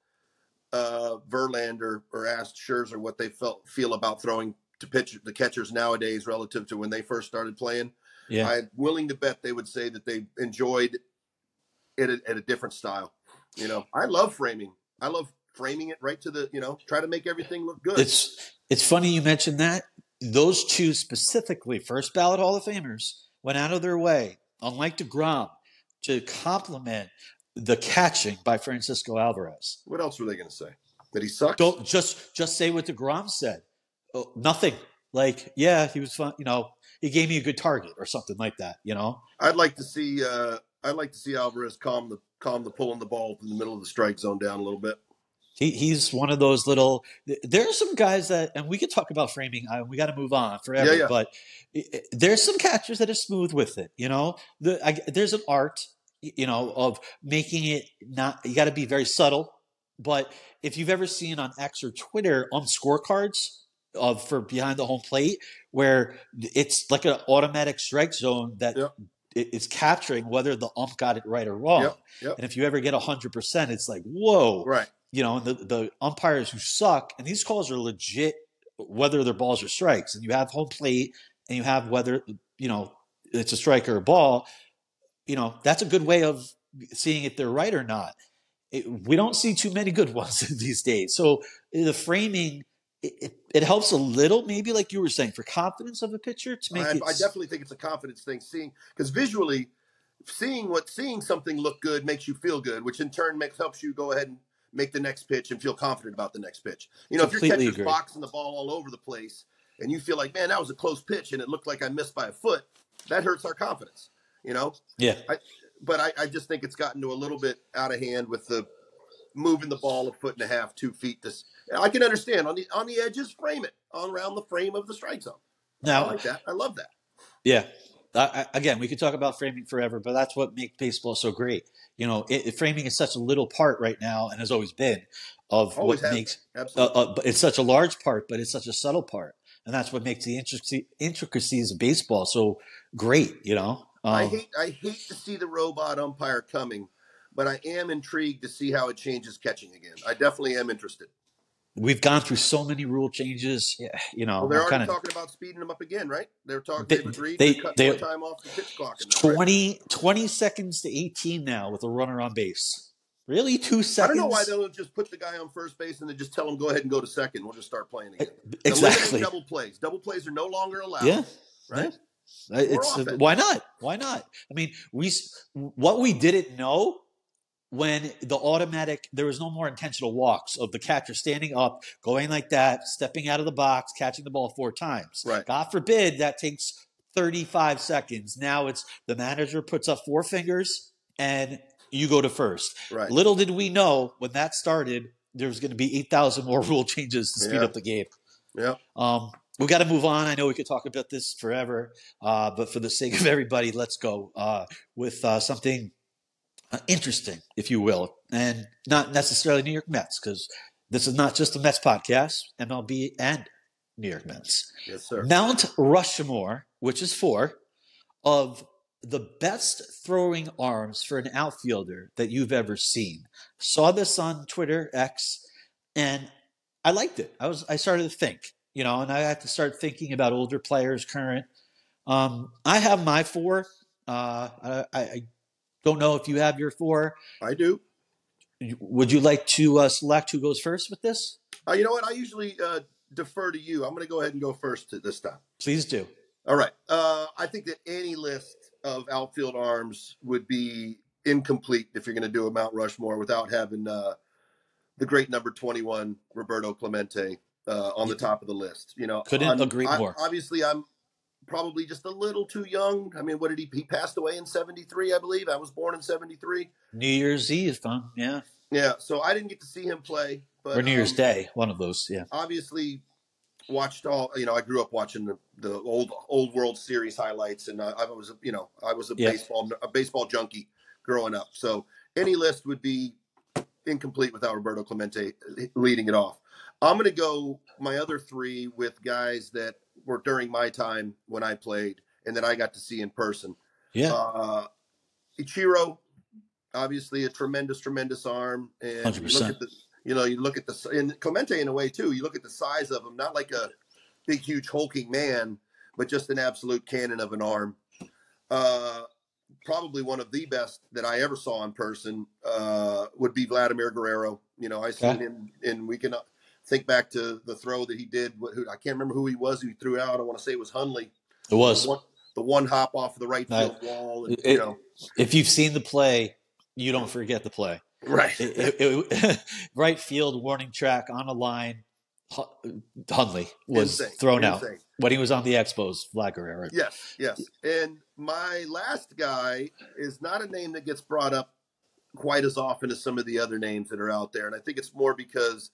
[SPEAKER 8] uh, Verlander or asked Scherzer what they felt feel about throwing to pitch the catchers nowadays relative to when they first started playing,
[SPEAKER 7] Yeah,
[SPEAKER 8] I'm willing to bet they would say that they enjoyed it at, at a different style. You know, I love framing. I love framing it right to the you know try to make everything look good.
[SPEAKER 7] it's it's funny you mentioned that. Those two specifically, first ballot Hall of Famers, went out of their way, unlike Degrom, to compliment the catching by Francisco Alvarez.
[SPEAKER 8] what else were they going to say? That he sucks?
[SPEAKER 7] Don't just just say what Degrom said. Oh, nothing. Like, yeah, he was fun. You know, he gave me a good target or something like that. You know,
[SPEAKER 8] I'd like to see uh I'd like to see Alvarez calm the calm the pulling the ball in the middle of the strike zone down a little bit.
[SPEAKER 7] he, he's one of those little. There are some guys that, and we could talk about framing. Uh, we got to move on forever,
[SPEAKER 8] Yeah, yeah.
[SPEAKER 7] but i- i- there's some catchers that are smooth with it. You know, the, I, there's an art, you know, of making it not. You got to be very subtle. But if you've ever seen on X or Twitter on scorecards of for behind the home plate, where it's like an automatic strike zone that
[SPEAKER 8] Yep.
[SPEAKER 7] is capturing whether the ump got it right or wrong.
[SPEAKER 8] Yep, yep.
[SPEAKER 7] And if you ever get hundred percent, it's like whoa,
[SPEAKER 8] Right.
[SPEAKER 7] you know, and the, the umpires who suck, and these calls are legit, whether they're balls or strikes, and you have home plate, and you have whether you know it's a strike or a ball. You know, that's a good way of seeing if they're right or not. It, we don't see too many good ones these days. So the framing. It, it, it helps a little, maybe like you were saying, for confidence of a pitcher to make
[SPEAKER 8] I,
[SPEAKER 7] it.
[SPEAKER 8] I definitely think it's a confidence thing. Seeing because visually, seeing what seeing something look good makes you feel good, which in turn makes helps you go ahead and make the next pitch and feel confident about the next pitch. You know, if
[SPEAKER 7] Completely
[SPEAKER 8] your catcher's
[SPEAKER 7] agree.
[SPEAKER 8] boxing the ball all over the place and you feel like, man, that was a close pitch and it looked like I missed by a foot, that hurts our confidence. You know,
[SPEAKER 7] yeah,
[SPEAKER 8] but I, I just think it's gotten to a little bit out of hand with the moving the ball a foot and a half, two feet. This I can understand on the on the edges, frame it on around the frame of the strike zone. I
[SPEAKER 7] now
[SPEAKER 8] like that. I love that.
[SPEAKER 7] Yeah. I, I, again, we could talk about framing forever, but that's what makes baseball so great. You know, it, it- framing is such a little part right now, and has always been, of
[SPEAKER 8] Always
[SPEAKER 7] what makes. Uh,
[SPEAKER 8] Absolutely.
[SPEAKER 7] uh, it's such a large part, but it's such a subtle part, and that's what makes the intricacies of baseball so great. You know, um,
[SPEAKER 8] I hate I hate to see the robot umpire coming, but I am intrigued to see how it changes catching again. I definitely am interested.
[SPEAKER 7] we've gone through so many rule changes. Yeah, you know,
[SPEAKER 8] Well, they're already
[SPEAKER 7] kind of
[SPEAKER 8] talking about speeding them up again, right? They're talking.
[SPEAKER 7] They-
[SPEAKER 8] They, have agreed
[SPEAKER 7] they-
[SPEAKER 8] to cut
[SPEAKER 7] they-
[SPEAKER 8] more time off the pitch clock. in this, right?
[SPEAKER 7] 20, 20 seconds to eighteen now with a runner on base. Really, two seconds.
[SPEAKER 8] I don't know why they don't just put the guy on first base and then just tell him go ahead and go to second. We'll just start playing again.
[SPEAKER 7] exactly.
[SPEAKER 8] Eliminate double plays. Double plays are no longer allowed.
[SPEAKER 7] Yeah.
[SPEAKER 8] Right.
[SPEAKER 7] Uh, It's
[SPEAKER 8] offense.
[SPEAKER 7] why not? Why not? I mean, we what we didn't know when the automatic there was no more intentional walks of the catcher standing up, going like that, stepping out of the box, catching the ball four times.
[SPEAKER 8] Right.
[SPEAKER 7] God forbid that takes 35 seconds. Now it's the manager puts up four fingers and you go to first.
[SPEAKER 8] Right.
[SPEAKER 7] Little did we know when that started there was going to be 8,000 more rule changes to speed
[SPEAKER 8] Yeah.
[SPEAKER 7] up the game.
[SPEAKER 8] Yeah.
[SPEAKER 7] Um, we got to move on. I know we could talk about this forever, uh, but for the sake of everybody, let's go uh, with uh, something uh, interesting, if you will, and not necessarily New York Mets, because this is not just a Mets podcast, MLB and New York Mets.
[SPEAKER 8] Yes, sir.
[SPEAKER 7] Mount Rushmore, which is four, of the best throwing arms for an outfielder that you've ever seen. Saw this on Twitter X, and I liked it. I was I started to think, you know, and I had to start thinking about older players, current. Um, I have my four. Uh, I, I don't know if you have your four.
[SPEAKER 8] I do.
[SPEAKER 7] Would you like to uh, select who goes first with this?
[SPEAKER 8] Uh, you know what? I usually uh, defer to you. I'm going to go ahead and go first to this time.
[SPEAKER 7] Please do.
[SPEAKER 8] All right. Uh, I think that any list of outfield arms would be incomplete if you're going to do a Mount Rushmore without having uh, the great number 21, Roberto Clemente, uh, on the top of the list. You know,
[SPEAKER 7] Couldn't
[SPEAKER 8] I'm-
[SPEAKER 7] agree
[SPEAKER 8] I-
[SPEAKER 7] more.
[SPEAKER 8] Obviously, I'm probably just a little too young. I mean, what did he? He passed away in '73, I believe. I was born in '73.
[SPEAKER 7] New Year's Eve, fun, yeah,
[SPEAKER 8] Yeah, so I didn't get to see him play, but
[SPEAKER 7] or New Year's
[SPEAKER 8] um,
[SPEAKER 7] Day, one of those, yeah.
[SPEAKER 8] obviously watched all. You know, I grew up watching the, the old old World Series highlights, and I, I was, you know, I was a
[SPEAKER 7] Yeah.
[SPEAKER 8] baseball a baseball junkie growing up. So any list would be incomplete without Roberto Clemente leading it off. I'm going to go my other three with guys that were during my time when I played and that I got to see in person.
[SPEAKER 7] Yeah.
[SPEAKER 8] Uh, Ichiro, obviously a tremendous, tremendous arm, and you look
[SPEAKER 7] 100%.
[SPEAKER 8] at the, you know, you look at the and Clemente in a way too. You look at the size of him, not like a big, huge hulking man, but just an absolute cannon of an arm. Uh, probably one of the best that I ever saw in person uh, would be Vladimir Guerrero. You know, I seen
[SPEAKER 7] Okay.
[SPEAKER 8] him, and we can think back to the throw that he did. Who, I can't remember who he was who he threw out. I want to say it was Hundley.
[SPEAKER 7] It was.
[SPEAKER 8] The one, the one hop off of the right
[SPEAKER 7] Uh,
[SPEAKER 8] field wall. And,
[SPEAKER 7] it-
[SPEAKER 8] you know,
[SPEAKER 7] If you've seen the play, you don't forget the play.
[SPEAKER 8] right.
[SPEAKER 7] It- it- right field warning track on a line. Hun- Hundley was
[SPEAKER 8] Insane.
[SPEAKER 7] thrown out when he was on the Expos. Vlad Guerrero.
[SPEAKER 8] Yes, yes. And my last guy is not a name that gets brought up quite as often as some of the other names that are out there. And I think it's more because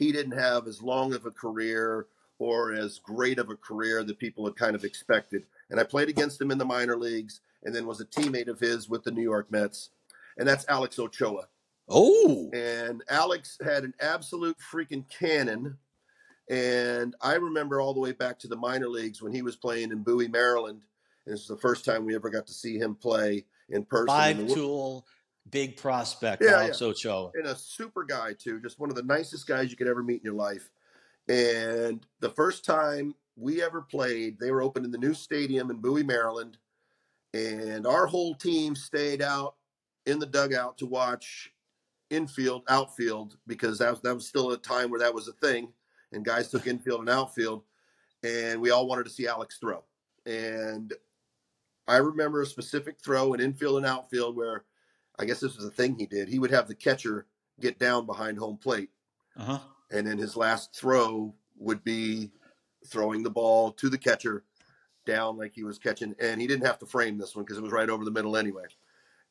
[SPEAKER 8] he didn't have as long of a career or as great of a career that people had kind of expected. And I played against him in the minor leagues and then was a teammate of his with the New York Mets. And that's Alex Ochoa.
[SPEAKER 7] Oh,
[SPEAKER 8] And Alex had an absolute freaking cannon. And I remember all the way back to the minor leagues when he was playing in Bowie, Maryland. And this is the first time we ever got to see him play in person.
[SPEAKER 7] five tool, big prospect,
[SPEAKER 8] Yeah,
[SPEAKER 7] Alex Ochoa.
[SPEAKER 8] and a super guy too, just one of the nicest guys you could ever meet in your life. And the first time we ever played, they were opening the new stadium in Bowie, Maryland, and our whole team stayed out in the dugout to watch infield, outfield because that was, that was still a time where that was a thing, and guys took infield and outfield, and we all wanted to see Alex throw. And I remember a specific throw in infield and outfield where I guess this was a thing he did. He would have the catcher get down behind home plate,
[SPEAKER 7] Uh huh.
[SPEAKER 8] and then his last throw would be throwing the ball to the catcher down like he was catching. And he didn't have to frame this one because it was right over the middle anyway.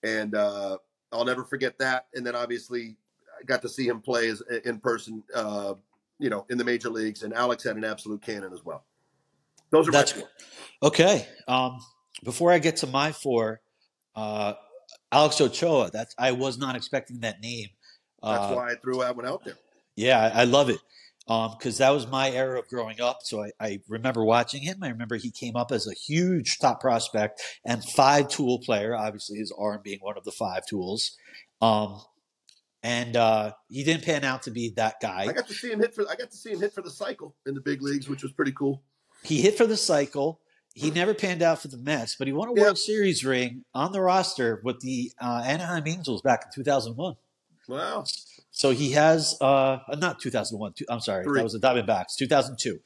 [SPEAKER 8] And uh, I'll never forget that. And then obviously I got to see him play as, in person, uh, you know, in the major leagues. And Alex had an absolute cannon as well. Those are
[SPEAKER 7] That's
[SPEAKER 8] my four.
[SPEAKER 7] okay. Um, before I get to my four, uh, Alex Ochoa. That's I was not expecting that name.
[SPEAKER 8] That's
[SPEAKER 7] Uh,
[SPEAKER 8] why I threw that one out there.
[SPEAKER 7] Yeah, I I love it because that was my era of growing up. So I, I remember watching him. I remember he came up as a huge top prospect and five tool player. Obviously, his arm being one of the five tools. Um, and uh, he didn't pan out to be that guy.
[SPEAKER 8] I got to see him hit for. I got to see him hit for the cycle in the big leagues, which was pretty cool.
[SPEAKER 7] He hit for the cycle. He never panned out for the Mets, but he won a
[SPEAKER 8] Yeah.
[SPEAKER 7] World Series ring on the roster with the uh, Anaheim Angels back in 2001.
[SPEAKER 8] Wow.
[SPEAKER 7] So he has, uh, not 2001. Two, I'm sorry,
[SPEAKER 8] Three.
[SPEAKER 7] that was the Diamondbacks. 2002.
[SPEAKER 8] Two,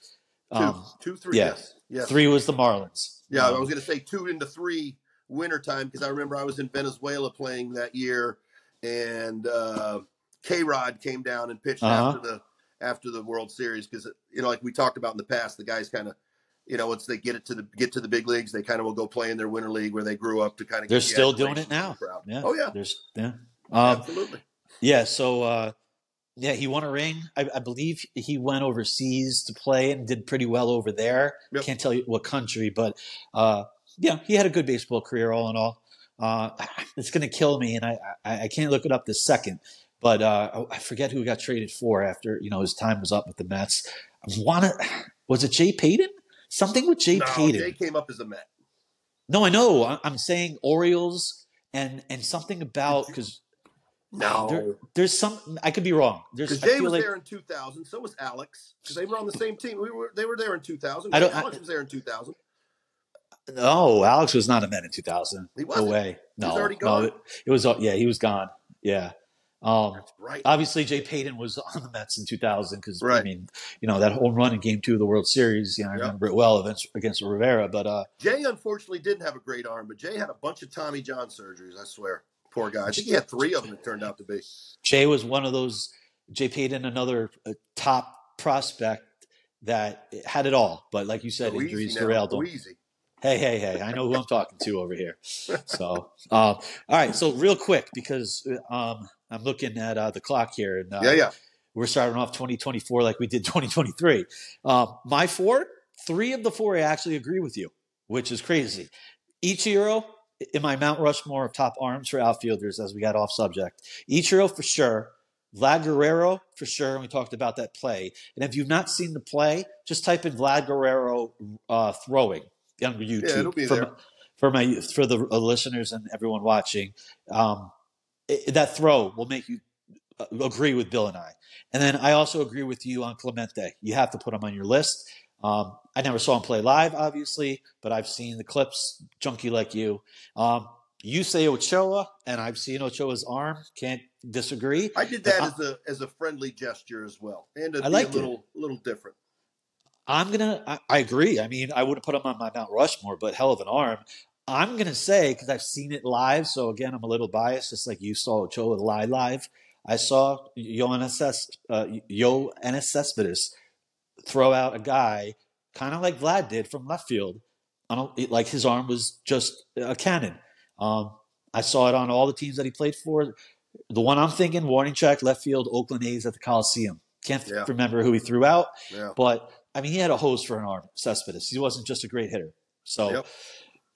[SPEAKER 7] Um,
[SPEAKER 8] two, three.
[SPEAKER 7] yeah.
[SPEAKER 8] Yes. Yes.
[SPEAKER 7] Three was the Marlins.
[SPEAKER 8] Yeah,
[SPEAKER 7] Um,
[SPEAKER 8] I was going to say two into three wintertime because I remember I was in Venezuela playing that year, and uh, K Rod came down and pitched
[SPEAKER 7] Uh-huh.
[SPEAKER 8] after the after the World Series because you know, like we talked about in the past, the guys kind of, you know, once they get it to the get to the big leagues, they kind of will go play in their winter league where they grew up to kind of.
[SPEAKER 7] They're still doing it now. Yeah.
[SPEAKER 8] Oh yeah,
[SPEAKER 7] There's, yeah. Um,
[SPEAKER 8] absolutely.
[SPEAKER 7] yeah. So, uh, yeah, he won a ring. I, I believe he went overseas to play and did pretty well over there.
[SPEAKER 8] Yep.
[SPEAKER 7] Can't tell you what country, but uh, yeah, he had a good baseball career all in all. Uh, it's going to kill me, and I, I I can't look it up this second. But uh, I forget who he got traded for after you know his time was up with the Mets. I want to was it Jay Payton? Something with Jay
[SPEAKER 8] No,
[SPEAKER 7] Payton.
[SPEAKER 8] Jay came up as a Met.
[SPEAKER 7] No, I know. I- I'm saying Orioles and and something about because
[SPEAKER 8] No,
[SPEAKER 7] there, there's some. I could be wrong. There's
[SPEAKER 8] Jay was
[SPEAKER 7] like
[SPEAKER 8] there in 2000. So was Alex because they were on the same team. We were they were there in 2000.
[SPEAKER 7] I don't-
[SPEAKER 8] Alex was there in 2000.
[SPEAKER 7] no. Alex was not a Met in 2000.
[SPEAKER 8] He
[SPEAKER 7] No
[SPEAKER 8] wasn't?
[SPEAKER 7] way.
[SPEAKER 8] He was
[SPEAKER 7] No,
[SPEAKER 8] already
[SPEAKER 7] no.
[SPEAKER 8] gone?
[SPEAKER 7] It, it was. Yeah, he was gone. Yeah. Um,
[SPEAKER 8] right.
[SPEAKER 7] obviously, Jay Payton was on the Mets in 2000 because I mean, you know, that home run in Game Two of the World Series. You know, I
[SPEAKER 8] Yep.
[SPEAKER 7] remember it well against, against Rivera. But uh,
[SPEAKER 8] Jay unfortunately didn't have a great arm, but Jay had a bunch of Tommy John surgeries. I swear, poor guy. I think he had three of them. It turned out to be.
[SPEAKER 7] Jay was one of those. Jay Payton, another uh, top prospect that had it all. But like you said,
[SPEAKER 8] Go
[SPEAKER 7] injuries derailed him. Hey, hey, hey! I know who I'm talking to over here. So, uh, all right. So, real quick, because um, I'm looking at uh, the clock here, and uh,
[SPEAKER 8] Yeah, yeah.
[SPEAKER 7] we're starting off 2024 like we did 2023. Uh, my four, three of the four, I actually agree with you, which is crazy. Ichiro in my Mount Rushmore of top arms for outfielders as we got off subject. Ichiro for sure. Vlad Guerrero for sure. and We talked about that play. And if you've not seen the play, just type in Vlad Guerrero uh, throwing on YouTube
[SPEAKER 8] Yeah, it'll be
[SPEAKER 7] for,
[SPEAKER 8] there.
[SPEAKER 7] my, for my for the listeners and everyone watching. Um, it, that throw will make you uh, agree with Bill and I. And then I also agree with you on Clemente. You have to put him on your list. Um, I never saw him play live, obviously, but I've seen the clips. Junkie like you. Um, you say Ochoa, and I've seen Ochoa's arm. Can't disagree.
[SPEAKER 8] I did that as a as a friendly gesture as well, and
[SPEAKER 7] I like
[SPEAKER 8] a
[SPEAKER 7] it.
[SPEAKER 8] little little different.
[SPEAKER 7] I'm gonna. I, I agree. I mean, I wouldn't put him on my Mount Rushmore, but hell of an arm. I'm gonna say because I've seen it live. So again, I'm a little biased, just like you saw Ochoa live. Live, I saw Yoenis uh, Yoenis Cespedes throw out a guy kind of like Vlad did from left field. I don't like his arm was just a cannon. Um, I saw it on all the teams that he played for. The one I'm thinking, warning track, left field, Oakland A's at the Coliseum. Can't
[SPEAKER 8] Yeah.
[SPEAKER 7] remember who he threw out.
[SPEAKER 8] Yeah.
[SPEAKER 7] But I mean, he had a hose for an arm, Cespedes. He wasn't just a great hitter. So,
[SPEAKER 8] Yep.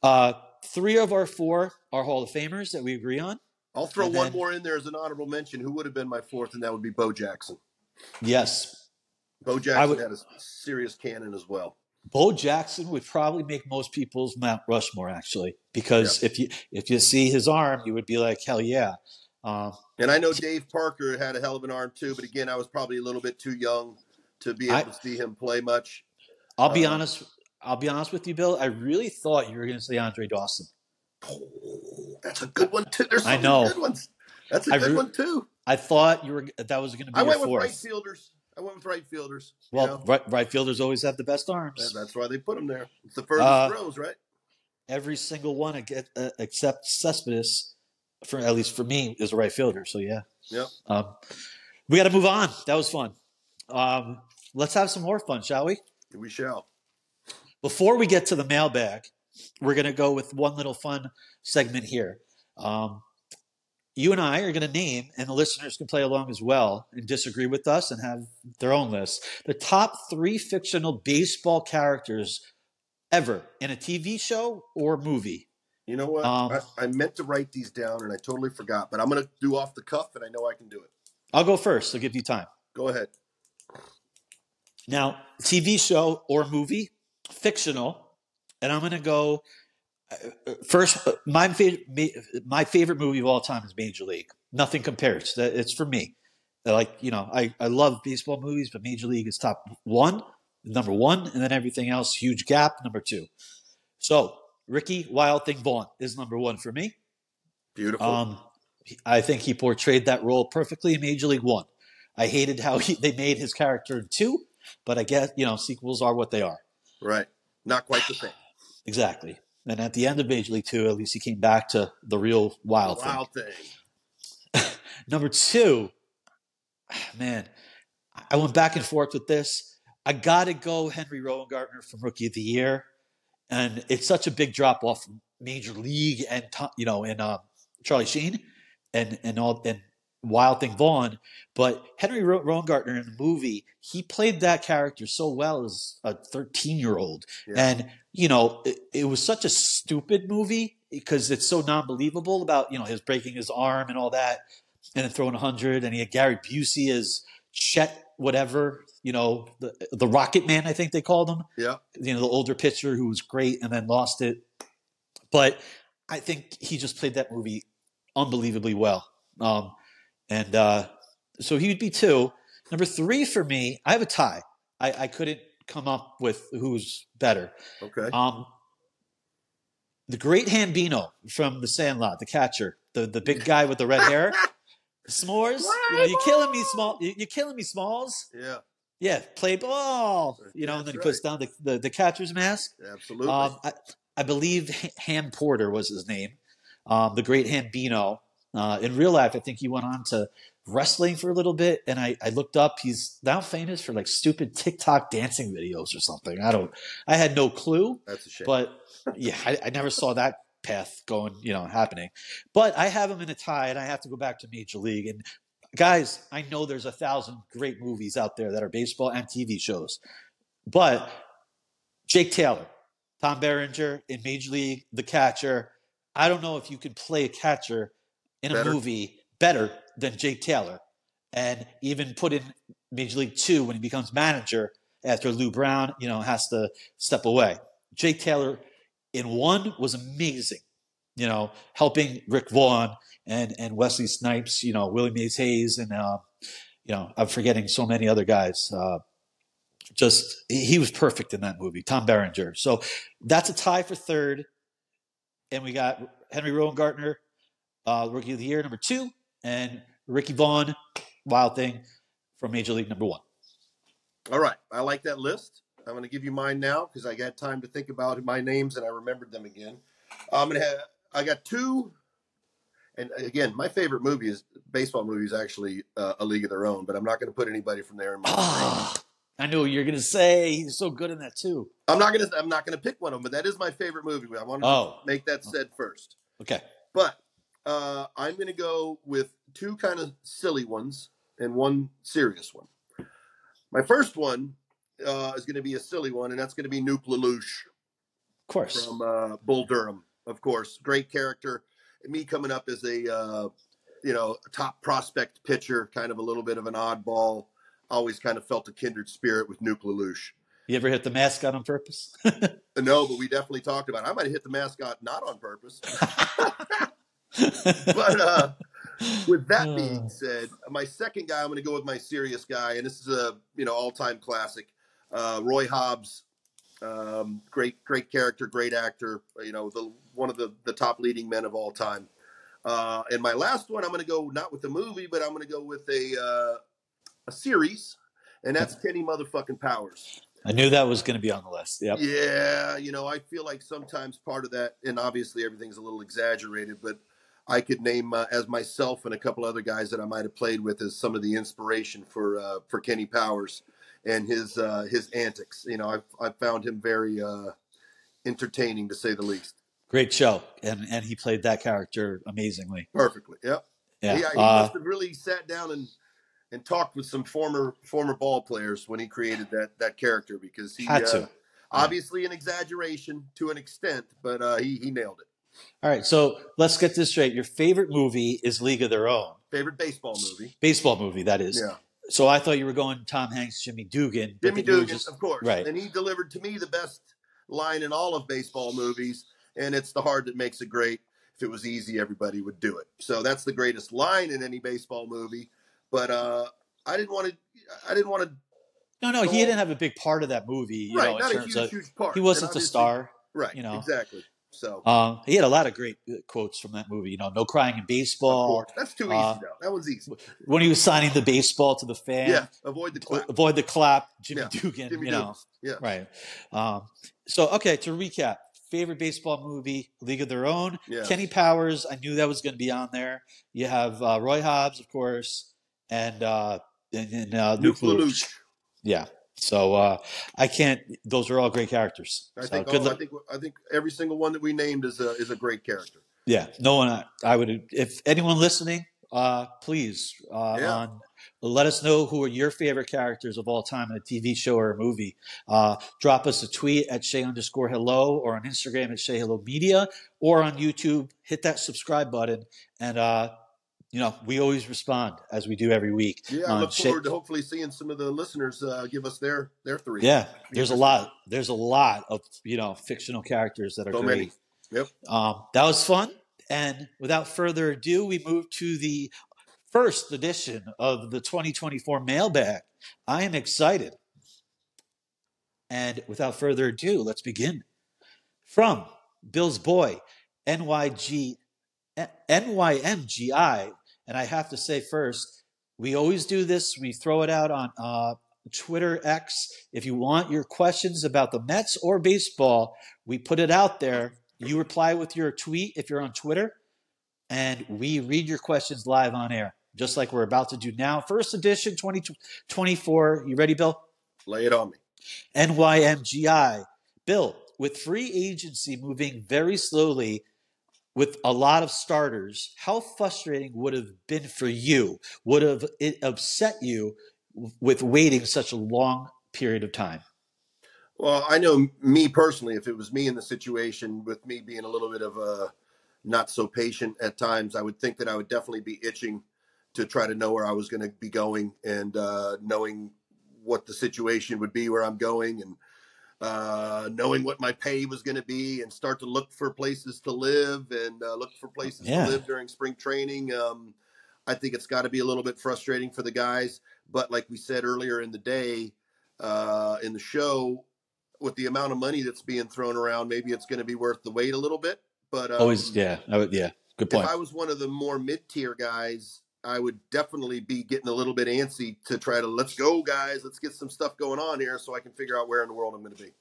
[SPEAKER 7] Uh, three of our four are Hall of Famers that we agree on.
[SPEAKER 8] I'll throw
[SPEAKER 7] And
[SPEAKER 8] one
[SPEAKER 7] then-
[SPEAKER 8] more in there as an honorable mention. Who would have been my fourth, and that would be Bo Jackson.
[SPEAKER 7] Yes,
[SPEAKER 8] Bo Jackson
[SPEAKER 7] would-
[SPEAKER 8] had a serious cannon as well.
[SPEAKER 7] Bo Jackson would probably make most people's Mount Rushmore actually, because if you if you see his arm, you would be like, hell yeah. Um,
[SPEAKER 8] And I know Dave Parker had a hell of an arm too, but again, I was probably a little bit too young to be able
[SPEAKER 7] I-
[SPEAKER 8] to see him play much.
[SPEAKER 7] I'll be
[SPEAKER 8] Uh,
[SPEAKER 7] honest. I'll be honest with you, Bill. I really thought you were going to say Andre Dawson.
[SPEAKER 8] Oh, that's a good one too. There's so
[SPEAKER 7] I know.
[SPEAKER 8] good ones. That's a
[SPEAKER 7] I
[SPEAKER 8] good
[SPEAKER 7] re-
[SPEAKER 8] one too.
[SPEAKER 7] I thought you were that was going to be
[SPEAKER 8] I went with
[SPEAKER 7] fourth.
[SPEAKER 8] right fielders. I went with right fielders. you
[SPEAKER 7] well,
[SPEAKER 8] know?
[SPEAKER 7] right, right fielders always have the best arms.
[SPEAKER 8] That- that's why they put them there. It's the furthest
[SPEAKER 7] Uh,
[SPEAKER 8] throws, right?
[SPEAKER 7] Every single one uh, except Cespedes, for at least for me, is a right fielder. So yeah.
[SPEAKER 8] Yep.
[SPEAKER 7] Um, we got to move on. That was fun. Um, let's have some more fun, shall we?
[SPEAKER 8] We shall.
[SPEAKER 7] Before we get to the mailbag, we're going to go with one little fun segment here. Um, you and I are going to name, and the listeners can play along as well and disagree with us and have their own list. The top three fictional baseball characters ever in a TV show or movie.
[SPEAKER 8] You know what?
[SPEAKER 7] Um,
[SPEAKER 8] I, I meant to write these down and I totally forgot, but I'm going to do off the cuff, and I know I can do it.
[SPEAKER 7] I'll go first. I'll give you time.
[SPEAKER 8] Go ahead.
[SPEAKER 7] Now, TV show or movie, fictional, and I'm going to go uh, first. uh, My favorite, my favorite movie of all time is Major League. Nothing compares. It's for me. Like you know, I I love baseball movies, but Major League is top one, number one, and then everything else, huge gap, number two. So Ricky Wild Thing Vaughn is number one for me.
[SPEAKER 8] Beautiful.
[SPEAKER 7] Um, I think he portrayed that role perfectly in Major League One. I hated how he, they made his character in two, but I guess you know sequels are what they are.
[SPEAKER 8] right. Not quite the same.
[SPEAKER 7] Exactly. And at the end of Major League Two, at least he came back to the real wild thing.
[SPEAKER 8] Wild thing.
[SPEAKER 7] Number two, man, I went back and forth with this. I got to go Henry Rowengartner from Rookie of the Year, and it's such a big drop off Major League and you know and uh, Charlie Sheen and and all and Wild Thing Vaughn. But Henry Ro- Rowengartner in the movie, he played that character so well as a 13 year old,
[SPEAKER 8] Yeah.
[SPEAKER 7] and you know it, it was such a stupid movie because it's so non believable about you know his breaking his arm and all that and then throwing 100 and he had Gary Busey as Chet whatever you know the the Rocket Man I think they called him
[SPEAKER 8] Yeah.
[SPEAKER 7] you know the older pitcher who was great and then lost it but I think he just played that movie unbelievably well um, and uh, so he would be two number three for me I have a tie I, I couldn't come up with who's better
[SPEAKER 8] Okay.
[SPEAKER 7] um, the great Hambino from The Sandlot, the catcher, the the big guy with the red hair, S'mores. You know, you're killing me, small. you- You're killing me, Smalls.
[SPEAKER 8] yeah.
[SPEAKER 7] Yeah, play ball. You know, and then he
[SPEAKER 8] That's
[SPEAKER 7] puts down the, the, the catcher's mask.
[SPEAKER 8] Absolutely.
[SPEAKER 7] Um, I, I believe Ham Porter was his name, um, the great Hambino. Uh, in real life, I think he went on to wrestling for a little bit, and I, I looked up. He's now famous for like stupid TikTok dancing videos or something. I don't. I had no clue.
[SPEAKER 8] That's a shame.
[SPEAKER 7] But yeah, I, I never saw that path going, you know, happening. But I have him in a tie, and I have to go back to Major League. And guys, I know there's a thousand great movies out there that are baseball and TV shows, but Jake Taylor, Tom Berenger in Major League, the catcher. I don't know if you can play a catcher in a
[SPEAKER 8] Better.
[SPEAKER 7] movie better than Jake Taylor, and even put in Major League Two when he becomes manager after Lou Brown, you know, has to step away. Jake Taylor in one was amazing, you know, helping Rick Vaughn and and Wesley Snipes, you know, Willie Mays Hayes, and uh, you know, I'm forgetting so many other guys. Uh, just he was perfect in that movie, Tom Berenger. So that's a tie for third, and we got Henry Rowan uh, Rookie of the Year number two, and Ricky Vaughn, Wild Thing, from Major League number one.
[SPEAKER 8] All right, I like that list. I'm going to give you mine now because I got time to think about my names and I remembered them again. I'm going to have. I got two, and again, my favorite movie is baseball movie is actually uh, A League of Their Own, but I'm not going to put anybody from there in my.
[SPEAKER 7] I knew you're gonna say. He's so good in that too.
[SPEAKER 8] I'm not going to. I'm not going to pick one of them, but that is my favorite movie. I wanted
[SPEAKER 7] Oh.
[SPEAKER 8] to make that said first.
[SPEAKER 7] Okay.
[SPEAKER 8] But uh, I'm going to go with two kind of silly ones and one serious one. My first one uh, is going to be a silly one, and that's going to be Nuke LaLoosh
[SPEAKER 7] Of course.
[SPEAKER 8] from uh, Bull Durham, of course. Great character. Me coming up as a uh, you know top prospect pitcher, kind of a little bit of an oddball. Always kind of felt a kindred spirit with Nuke LaLoosh.
[SPEAKER 7] You ever hit the mascot on purpose?
[SPEAKER 8] No, but we definitely talked about. It. I might have hit the mascot not on purpose. but uh, with that being said, my second guy, I'm going to go with my serious guy, and this is a you know all time classic, uh, Roy Hobbs. Um, great, great character, great actor. You know, the one of the the top leading men of all time. Uh, and my last one, I'm going to go not with the movie, but I'm going to go with a uh, a series, and that's Kenny motherfucking Powers.
[SPEAKER 7] I knew that was gonna be on the list. Yep.
[SPEAKER 8] Yeah, you know, I feel like sometimes part of that, and obviously everything's a little exaggerated, but I could name uh, as myself and a couple other guys that I might have played with as some of the inspiration for uh, for Kenny Powers and his uh, his antics. You know, I've I've found him very uh, entertaining to say the least.
[SPEAKER 7] Great show, and and he played that character amazingly.
[SPEAKER 8] Perfectly, yep.
[SPEAKER 7] Yeah.
[SPEAKER 8] He, he
[SPEAKER 7] Uh,
[SPEAKER 8] must have really sat down and and talked with some former former ball players when he created that that character because he
[SPEAKER 7] Had
[SPEAKER 8] uh,
[SPEAKER 7] to.
[SPEAKER 8] obviously an exaggeration to an extent, but uh, he he nailed it.
[SPEAKER 7] All right, so let's get this straight. Your favorite movie is League of Their Own,
[SPEAKER 8] Favorite baseball movie?
[SPEAKER 7] baseball movie. That is.
[SPEAKER 8] Yeah,
[SPEAKER 7] So I thought you were going Tom Hanks, Jimmy Dugan.
[SPEAKER 8] Jimmy Dugan,
[SPEAKER 7] just-
[SPEAKER 8] of course.
[SPEAKER 7] right.
[SPEAKER 8] And he delivered to me the best line in all of baseball movies, and it's the hard that makes it great. If it was easy, everybody would do it. So that's the greatest line in any baseball movie. But uh, I didn't want to. I didn't want to.
[SPEAKER 7] No, no, he didn't have a big part of that movie. You
[SPEAKER 8] Right,
[SPEAKER 7] know,
[SPEAKER 8] not a huge,
[SPEAKER 7] of
[SPEAKER 8] huge part.
[SPEAKER 7] he wasn't the star.
[SPEAKER 8] Right.
[SPEAKER 7] you know.
[SPEAKER 8] exactly. So
[SPEAKER 7] Um, he had a lot of great uh, quotes from that movie. You know, no crying in baseball.
[SPEAKER 8] that's too easy
[SPEAKER 7] uh,
[SPEAKER 8] though. That one's easy.
[SPEAKER 7] When he was signing the baseball to the fan,
[SPEAKER 8] Yeah, avoid the clap.
[SPEAKER 7] avoid the clap. Jimmy
[SPEAKER 8] Yeah,
[SPEAKER 7] Dugan,
[SPEAKER 8] Jimmy
[SPEAKER 7] you know,
[SPEAKER 8] Dugan. Yeah.
[SPEAKER 7] right? Um, so, okay, to recap, favorite baseball movie, League of Their Own.
[SPEAKER 8] Yeah.
[SPEAKER 7] Kenny Powers, I knew that was going to be on there. You have uh, Roy Hobbs, of course, and uh, and, and uh, Luke
[SPEAKER 8] Nuke
[SPEAKER 7] LaLoosh.
[SPEAKER 8] LaLoosh.
[SPEAKER 7] Yeah. So uh, I can't. Those are all great characters.
[SPEAKER 8] I
[SPEAKER 7] So
[SPEAKER 8] think.
[SPEAKER 7] good
[SPEAKER 8] all, I
[SPEAKER 7] luck.
[SPEAKER 8] think. I think every single one that we named is a is a great character.
[SPEAKER 7] Yeah, no one. I would. If anyone listening, uh, please uh,
[SPEAKER 8] Yeah.
[SPEAKER 7] on let us know who are your favorite characters of all time in a TV show or a movie. Uh, drop us a tweet at Shay underscore hello or on Instagram at Shay Hello Media or on YouTube. Hit that subscribe button and uh, you know we always respond as we do every week.
[SPEAKER 8] Yeah, I look forward to hopefully seeing some of the listeners uh, give us their their three.
[SPEAKER 7] Yeah, there's a lot. There's a lot of you know fictional characters that are
[SPEAKER 8] So
[SPEAKER 7] great.
[SPEAKER 8] many. Yep.
[SPEAKER 7] Um, that was fun. And without further ado, we move to the first edition of the 2024 mailbag. I am excited. And without further ado, let's begin. From Bill's Boy, NYG, NYMGI. And I have to say first, we always do this. We throw it out on uh, Twitter X. If you want your questions about the Mets or baseball, we put it out there. You reply with your tweet if you're on Twitter, and we read your questions live on air, just like we're about to do now. First edition 2024. You ready, Bill?
[SPEAKER 8] Lay it on me.
[SPEAKER 7] NYMGI. Bill, with free agency moving very slowly, with a lot of starters, how frustrating would have been for you? Would have it upset you with waiting such a long period of time?
[SPEAKER 8] Well, I know me personally, if it was me in the situation with me being a little bit of a not so patient at times, I would think that I would definitely be itching to try to know where I was going to be going and uh, knowing what the situation would be where I'm going and uh, knowing what my pay was going to be and start to look for places to live and uh, look for places
[SPEAKER 7] Yeah.
[SPEAKER 8] to live during spring training. Um, I think it's got to be a little bit frustrating for the guys. But like we said earlier in the day, uh, in the show, with the amount of money that's being thrown around, maybe it's going to be worth the wait a little bit. But um,
[SPEAKER 7] Always, yeah, I would, yeah. Good point.
[SPEAKER 8] if I was one of the more mid tier guys, I would definitely be getting a little bit antsy to try to let's go, guys, let's get some stuff going on here so I can figure out where in the world I'm going to be.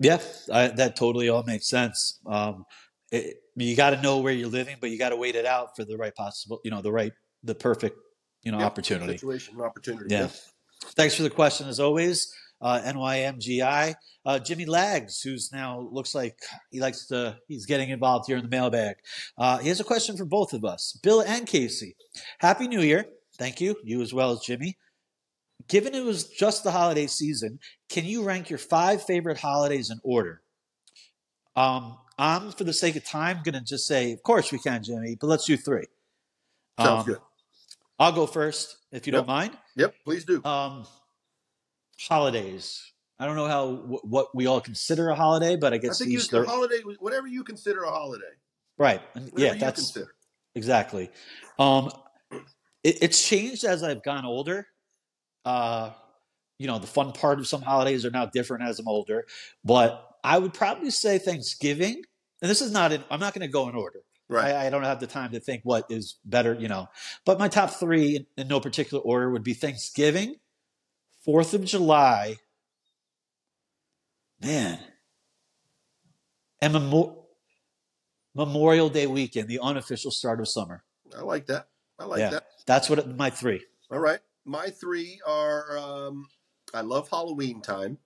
[SPEAKER 7] Yeah, I, that totally all makes sense. Um, it, you got to know where you're living, but you got to wait it out for the right possible, you know, the right, the perfect, you know,
[SPEAKER 8] Yeah,
[SPEAKER 7] opportunity.
[SPEAKER 8] situation, opportunity.
[SPEAKER 7] Yeah. Thanks for the question as always. Uh, NYMGI, uh, Jimmy Lags, who's now looks like he likes to, he's getting involved here in the mailbag. Uh, he has a question for both of us, Bill and Casey. Happy New Year. Thank you. You as well as Jimmy. Given it was just the holiday season, can you rank your five favorite holidays in order? Um, I'm, for the sake of time, going to just say, of course we can, Jimmy, but let's do three.
[SPEAKER 8] Sounds
[SPEAKER 7] Um,
[SPEAKER 8] good.
[SPEAKER 7] I'll go first, if you
[SPEAKER 8] Yep.
[SPEAKER 7] don't mind.
[SPEAKER 8] Yep, please do.
[SPEAKER 7] Um, holidays. I don't know how what we all consider a holiday, but I
[SPEAKER 8] I
[SPEAKER 7] guess
[SPEAKER 8] think you,
[SPEAKER 7] Easter.
[SPEAKER 8] a holiday, whatever you consider a holiday,
[SPEAKER 7] right?
[SPEAKER 8] Whatever
[SPEAKER 7] Yeah, that's
[SPEAKER 8] consider.
[SPEAKER 7] exactly. Um, it, it's changed as I've gone older. Uh, you know, the fun part of some holidays are now different as I'm older, but I would probably say Thanksgiving. And this is not in. I'm not going to go in order.
[SPEAKER 8] Right.
[SPEAKER 7] I, I don't have the time to think what is better, you know. But my top three, in, in no particular order, would be Thanksgiving, Fourth of July, man, and Memo- Memorial Day weekend, the unofficial start of summer.
[SPEAKER 8] I like that. I like
[SPEAKER 7] yeah,
[SPEAKER 8] that.
[SPEAKER 7] that's what it, my three.
[SPEAKER 8] All right. My three are um, I love Halloween time.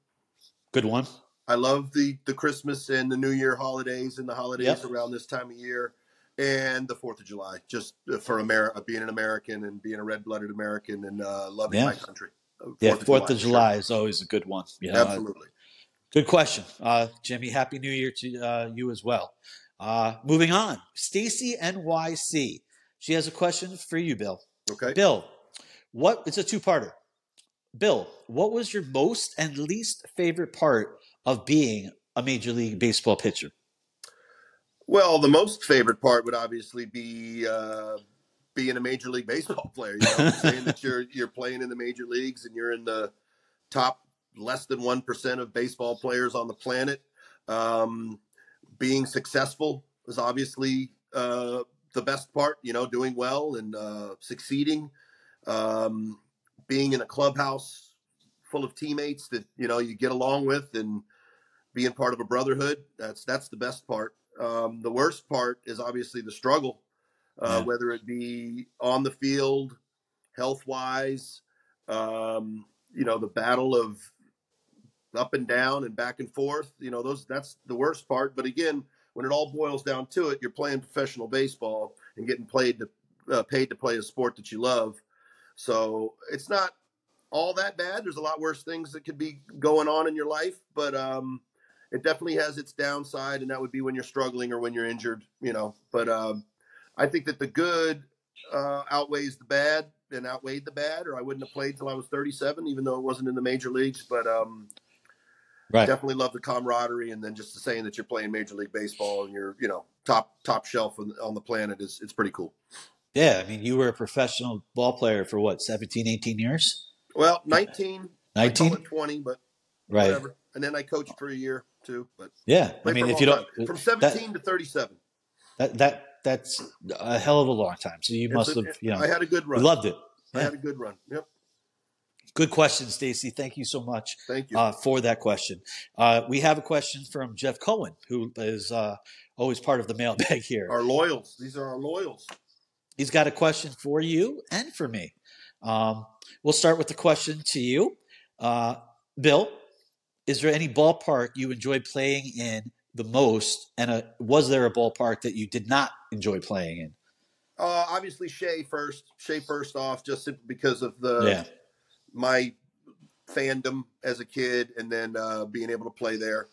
[SPEAKER 7] Good one.
[SPEAKER 8] I love the the Christmas and the New Year holidays and the holidays
[SPEAKER 7] Yep.
[SPEAKER 8] around this time of year, and the Fourth of July. Just uh, for America, being an American and being a red blooded American and uh, loving
[SPEAKER 7] Yeah.
[SPEAKER 8] my country.
[SPEAKER 7] Yeah, Fourth of. July is always a good one. You know, uh,
[SPEAKER 8] Absolutely.
[SPEAKER 7] Good question, uh, Jimmy. Happy New Year to uh, you as well. Uh, moving on, Stacy NYC. She has a question for you, Bill.
[SPEAKER 8] Okay.
[SPEAKER 7] Bill, what? It's a two-parter. Bill, what was your most and least favorite part of being a Major League Baseball pitcher?
[SPEAKER 8] Well, the most favorite part would obviously be uh, being a major league baseball player. You know, saying that you're you're playing in the major leagues and you're in the top less than one percent of baseball players on the planet. Um, being successful is obviously uh, the best part. You know, doing well and uh, succeeding. Um, being in a clubhouse full of teammates that you know you get along with and being part of a brotherhood. That's that's the best part. Um, the worst part is obviously the struggle, uh,
[SPEAKER 7] Yeah.
[SPEAKER 8] whether it be on the field, health wise, um, you know, the battle of up and down and back and forth. You know, those that's the worst part. But again, when it all boils down to it, you're playing professional baseball and getting played to uh, paid to play a sport that you love. So it's not all that bad. There's a lot worse things that could be going on in your life, but um, it definitely has its downside, and that would be when you're struggling or when you're injured, you know. But um, I think that the good uh, outweighs the bad and outweighed the bad, or I wouldn't have played till I was 37, even though it wasn't in the major leagues. But um,
[SPEAKER 7] Right.
[SPEAKER 8] definitely love the camaraderie, and then just the saying that you're playing Major League Baseball and you're, you know, top top shelf on, on the planet is it's pretty cool.
[SPEAKER 7] Yeah, I mean, you were a professional ball player for what, 17, 18 years?
[SPEAKER 8] Well, 19,
[SPEAKER 7] 19?
[SPEAKER 8] 20, but
[SPEAKER 7] Right.
[SPEAKER 8] whatever. And then I coached for a year too, but
[SPEAKER 7] Yeah. I mean, if you don't,
[SPEAKER 8] time. from
[SPEAKER 7] that-
[SPEAKER 8] 17 to 37.
[SPEAKER 7] that, that, that's a hell of a long time. So you
[SPEAKER 8] It's
[SPEAKER 7] must
[SPEAKER 8] a-
[SPEAKER 7] have, you know,
[SPEAKER 8] I had a good run.
[SPEAKER 7] loved it.
[SPEAKER 8] I
[SPEAKER 7] Yeah.
[SPEAKER 8] had a good run. Yep.
[SPEAKER 7] Good question, Stacy. Thank you so much
[SPEAKER 8] Thank you.
[SPEAKER 7] uh, for that question. Uh, we have a question from Jeff Cohen, who is uh, always part of the mailbag here.
[SPEAKER 8] our loyals. These are our loyals.
[SPEAKER 7] He's got a question for you and for me. Um, we'll start with the question to you, uh, Bill. Is there any ballpark you enjoy playing in the most? And uh was there a ballpark that you did not enjoy playing in?
[SPEAKER 8] Uh, obviously, Shea first. Shea first off, just because of the
[SPEAKER 7] yeah.
[SPEAKER 8] my fandom as a kid, and then uh, being able to play there.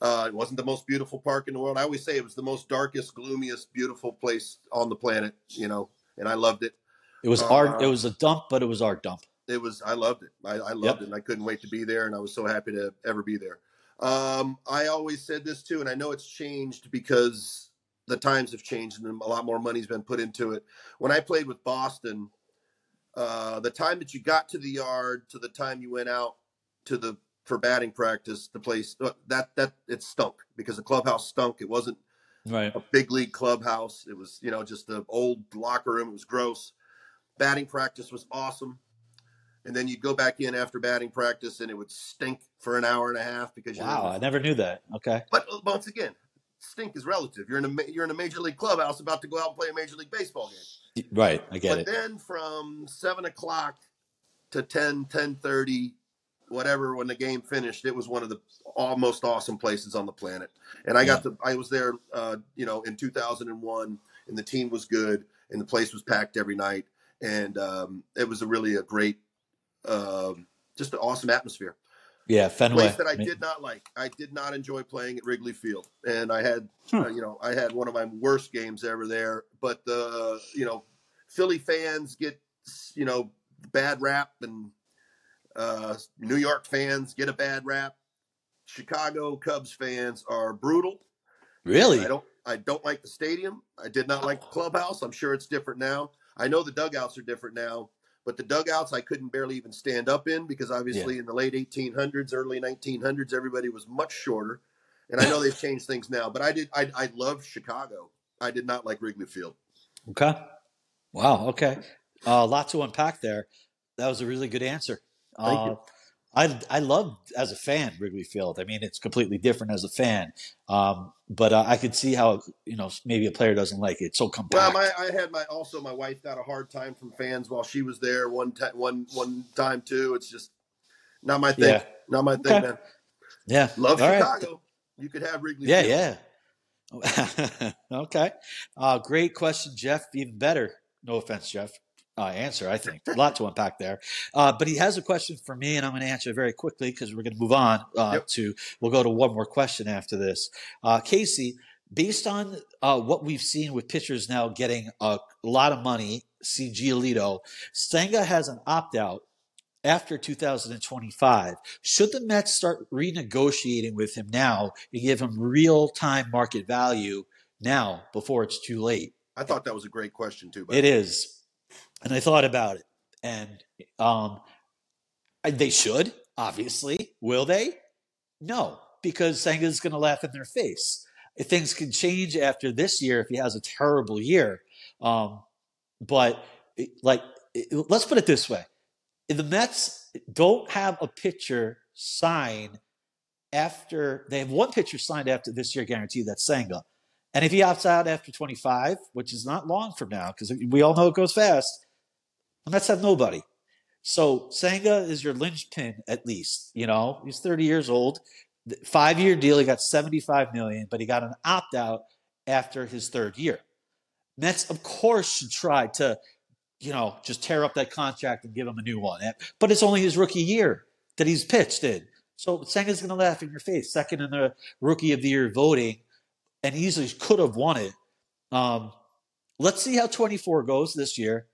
[SPEAKER 8] Uh, it wasn't the most beautiful park in the world. I always say it was the most darkest, gloomiest, beautiful place on the planet. You know, and I loved it.
[SPEAKER 7] It was
[SPEAKER 8] Uh,
[SPEAKER 7] art. It was a dump, but it was our dump.
[SPEAKER 8] It was. I loved it. I, I loved
[SPEAKER 7] Yep.
[SPEAKER 8] it, and I couldn't wait to be there. And I was so happy to ever be there. Um, I always said this too, and I know it's changed because the times have changed and a lot more money's been put into it. When I played with Boston, uh, the time that you got to the yard to the time you went out to the for batting practice, the place uh, that that it stunk because the clubhouse stunk. It wasn't
[SPEAKER 7] Right.
[SPEAKER 8] a big league clubhouse. It was, you know, just the old locker room. It was gross. Batting practice was awesome. And then you'd go back in after batting practice and it would stink for an hour and a half because you're
[SPEAKER 7] Wow, I never knew that. Okay.
[SPEAKER 8] but uh, once again, stink is relative. You're in a you're in a major league clubhouse about to go out and play a major league baseball game.
[SPEAKER 7] Right. I get
[SPEAKER 8] but
[SPEAKER 7] it.
[SPEAKER 8] then from seven o'clock to 10, 10 whatever, when the game finished, it was one of the almost awesome places on the planet. And I got to, I was there, uh, you know, in 2001 and the team was good and the place was packed every night. And um, it was a really a great, um just an awesome atmosphere.
[SPEAKER 7] Yeah, Fenway.
[SPEAKER 8] Place that I did not like. I did not enjoy playing at Wrigley Field, and I had,
[SPEAKER 7] Hmm.
[SPEAKER 8] uh, you know, I had one of my worst games ever there. But the, you know, Philly fans get, you know, bad rap, and uh, New York fans get a bad rap. Chicago Cubs fans are brutal.
[SPEAKER 7] Really?
[SPEAKER 8] I don't. I don't like the stadium. I did not like the clubhouse. I'm sure it's different now. I know the dugouts are different now, but the dugouts I couldn't barely even stand up in because obviously in the late 1800s, early 1900s, everybody was much shorter. And I know they've changed things now, but I did. I, I loved Chicago. I did not like Wrigley Field.
[SPEAKER 7] Okay. Wow. Okay. A uh, lot to unpack there. That was a really good answer.
[SPEAKER 8] Thank
[SPEAKER 7] uh,
[SPEAKER 8] you.
[SPEAKER 7] I I love as a fan Wrigley Field. I mean, it's completely different as a fan. Um, but uh, I could see how you know maybe a player doesn't like it. It's so compact.
[SPEAKER 8] Well, my I had my also my wife got a hard time from fans while she was there one time one one time too. It's just not my thing.
[SPEAKER 7] Yeah.
[SPEAKER 8] Not my thing,
[SPEAKER 7] Okay.
[SPEAKER 8] man.
[SPEAKER 7] yeah.
[SPEAKER 8] Love
[SPEAKER 7] All right.
[SPEAKER 8] Chicago. You could have Wrigley Field.
[SPEAKER 7] Yeah.
[SPEAKER 8] Field.
[SPEAKER 7] Yeah. okay. Uh, great question, Jeff. Even better. No offense, Jeff. Uh, answer, I think. A lot to unpack there. Uh, but he has a question for me, and I'm going to answer it very quickly because we're going to move on uh,
[SPEAKER 8] Yep.
[SPEAKER 7] to, we'll go to one more question after this. Uh, Casey, based on uh, what we've seen with pitchers now getting a lot of money, see Giolito, Senga has an opt out after 2025. Should the Mets start renegotiating with him now and give him real time market value now before it's too late?
[SPEAKER 8] I thought that was a great question too. But
[SPEAKER 7] It is. And I thought about it. And um, they should, obviously. Will they? No, because Senga's going to laugh in their face. Things can change after this year if he has a terrible year. Um, but, like, let's put it this way the Mets don't have a pitcher sign after they have one pitcher signed after this year guaranteed that's Senga. And if he opts out after 25, which is not long from now, because we all know it goes fast, the Mets have nobody. So Senga is your linchpin at least. You know, he's 30 years old. Five year deal, he got 75 million, but he got an opt out after his third year. Mets, of course, should try to, you know, just tear up that contract and give him a new one. But it's only his rookie year that he's pitched in. So Senga's going to laugh in your face, second in the rookie of the year voting, and easily could have won it. Um, let's see how 24 goes this year.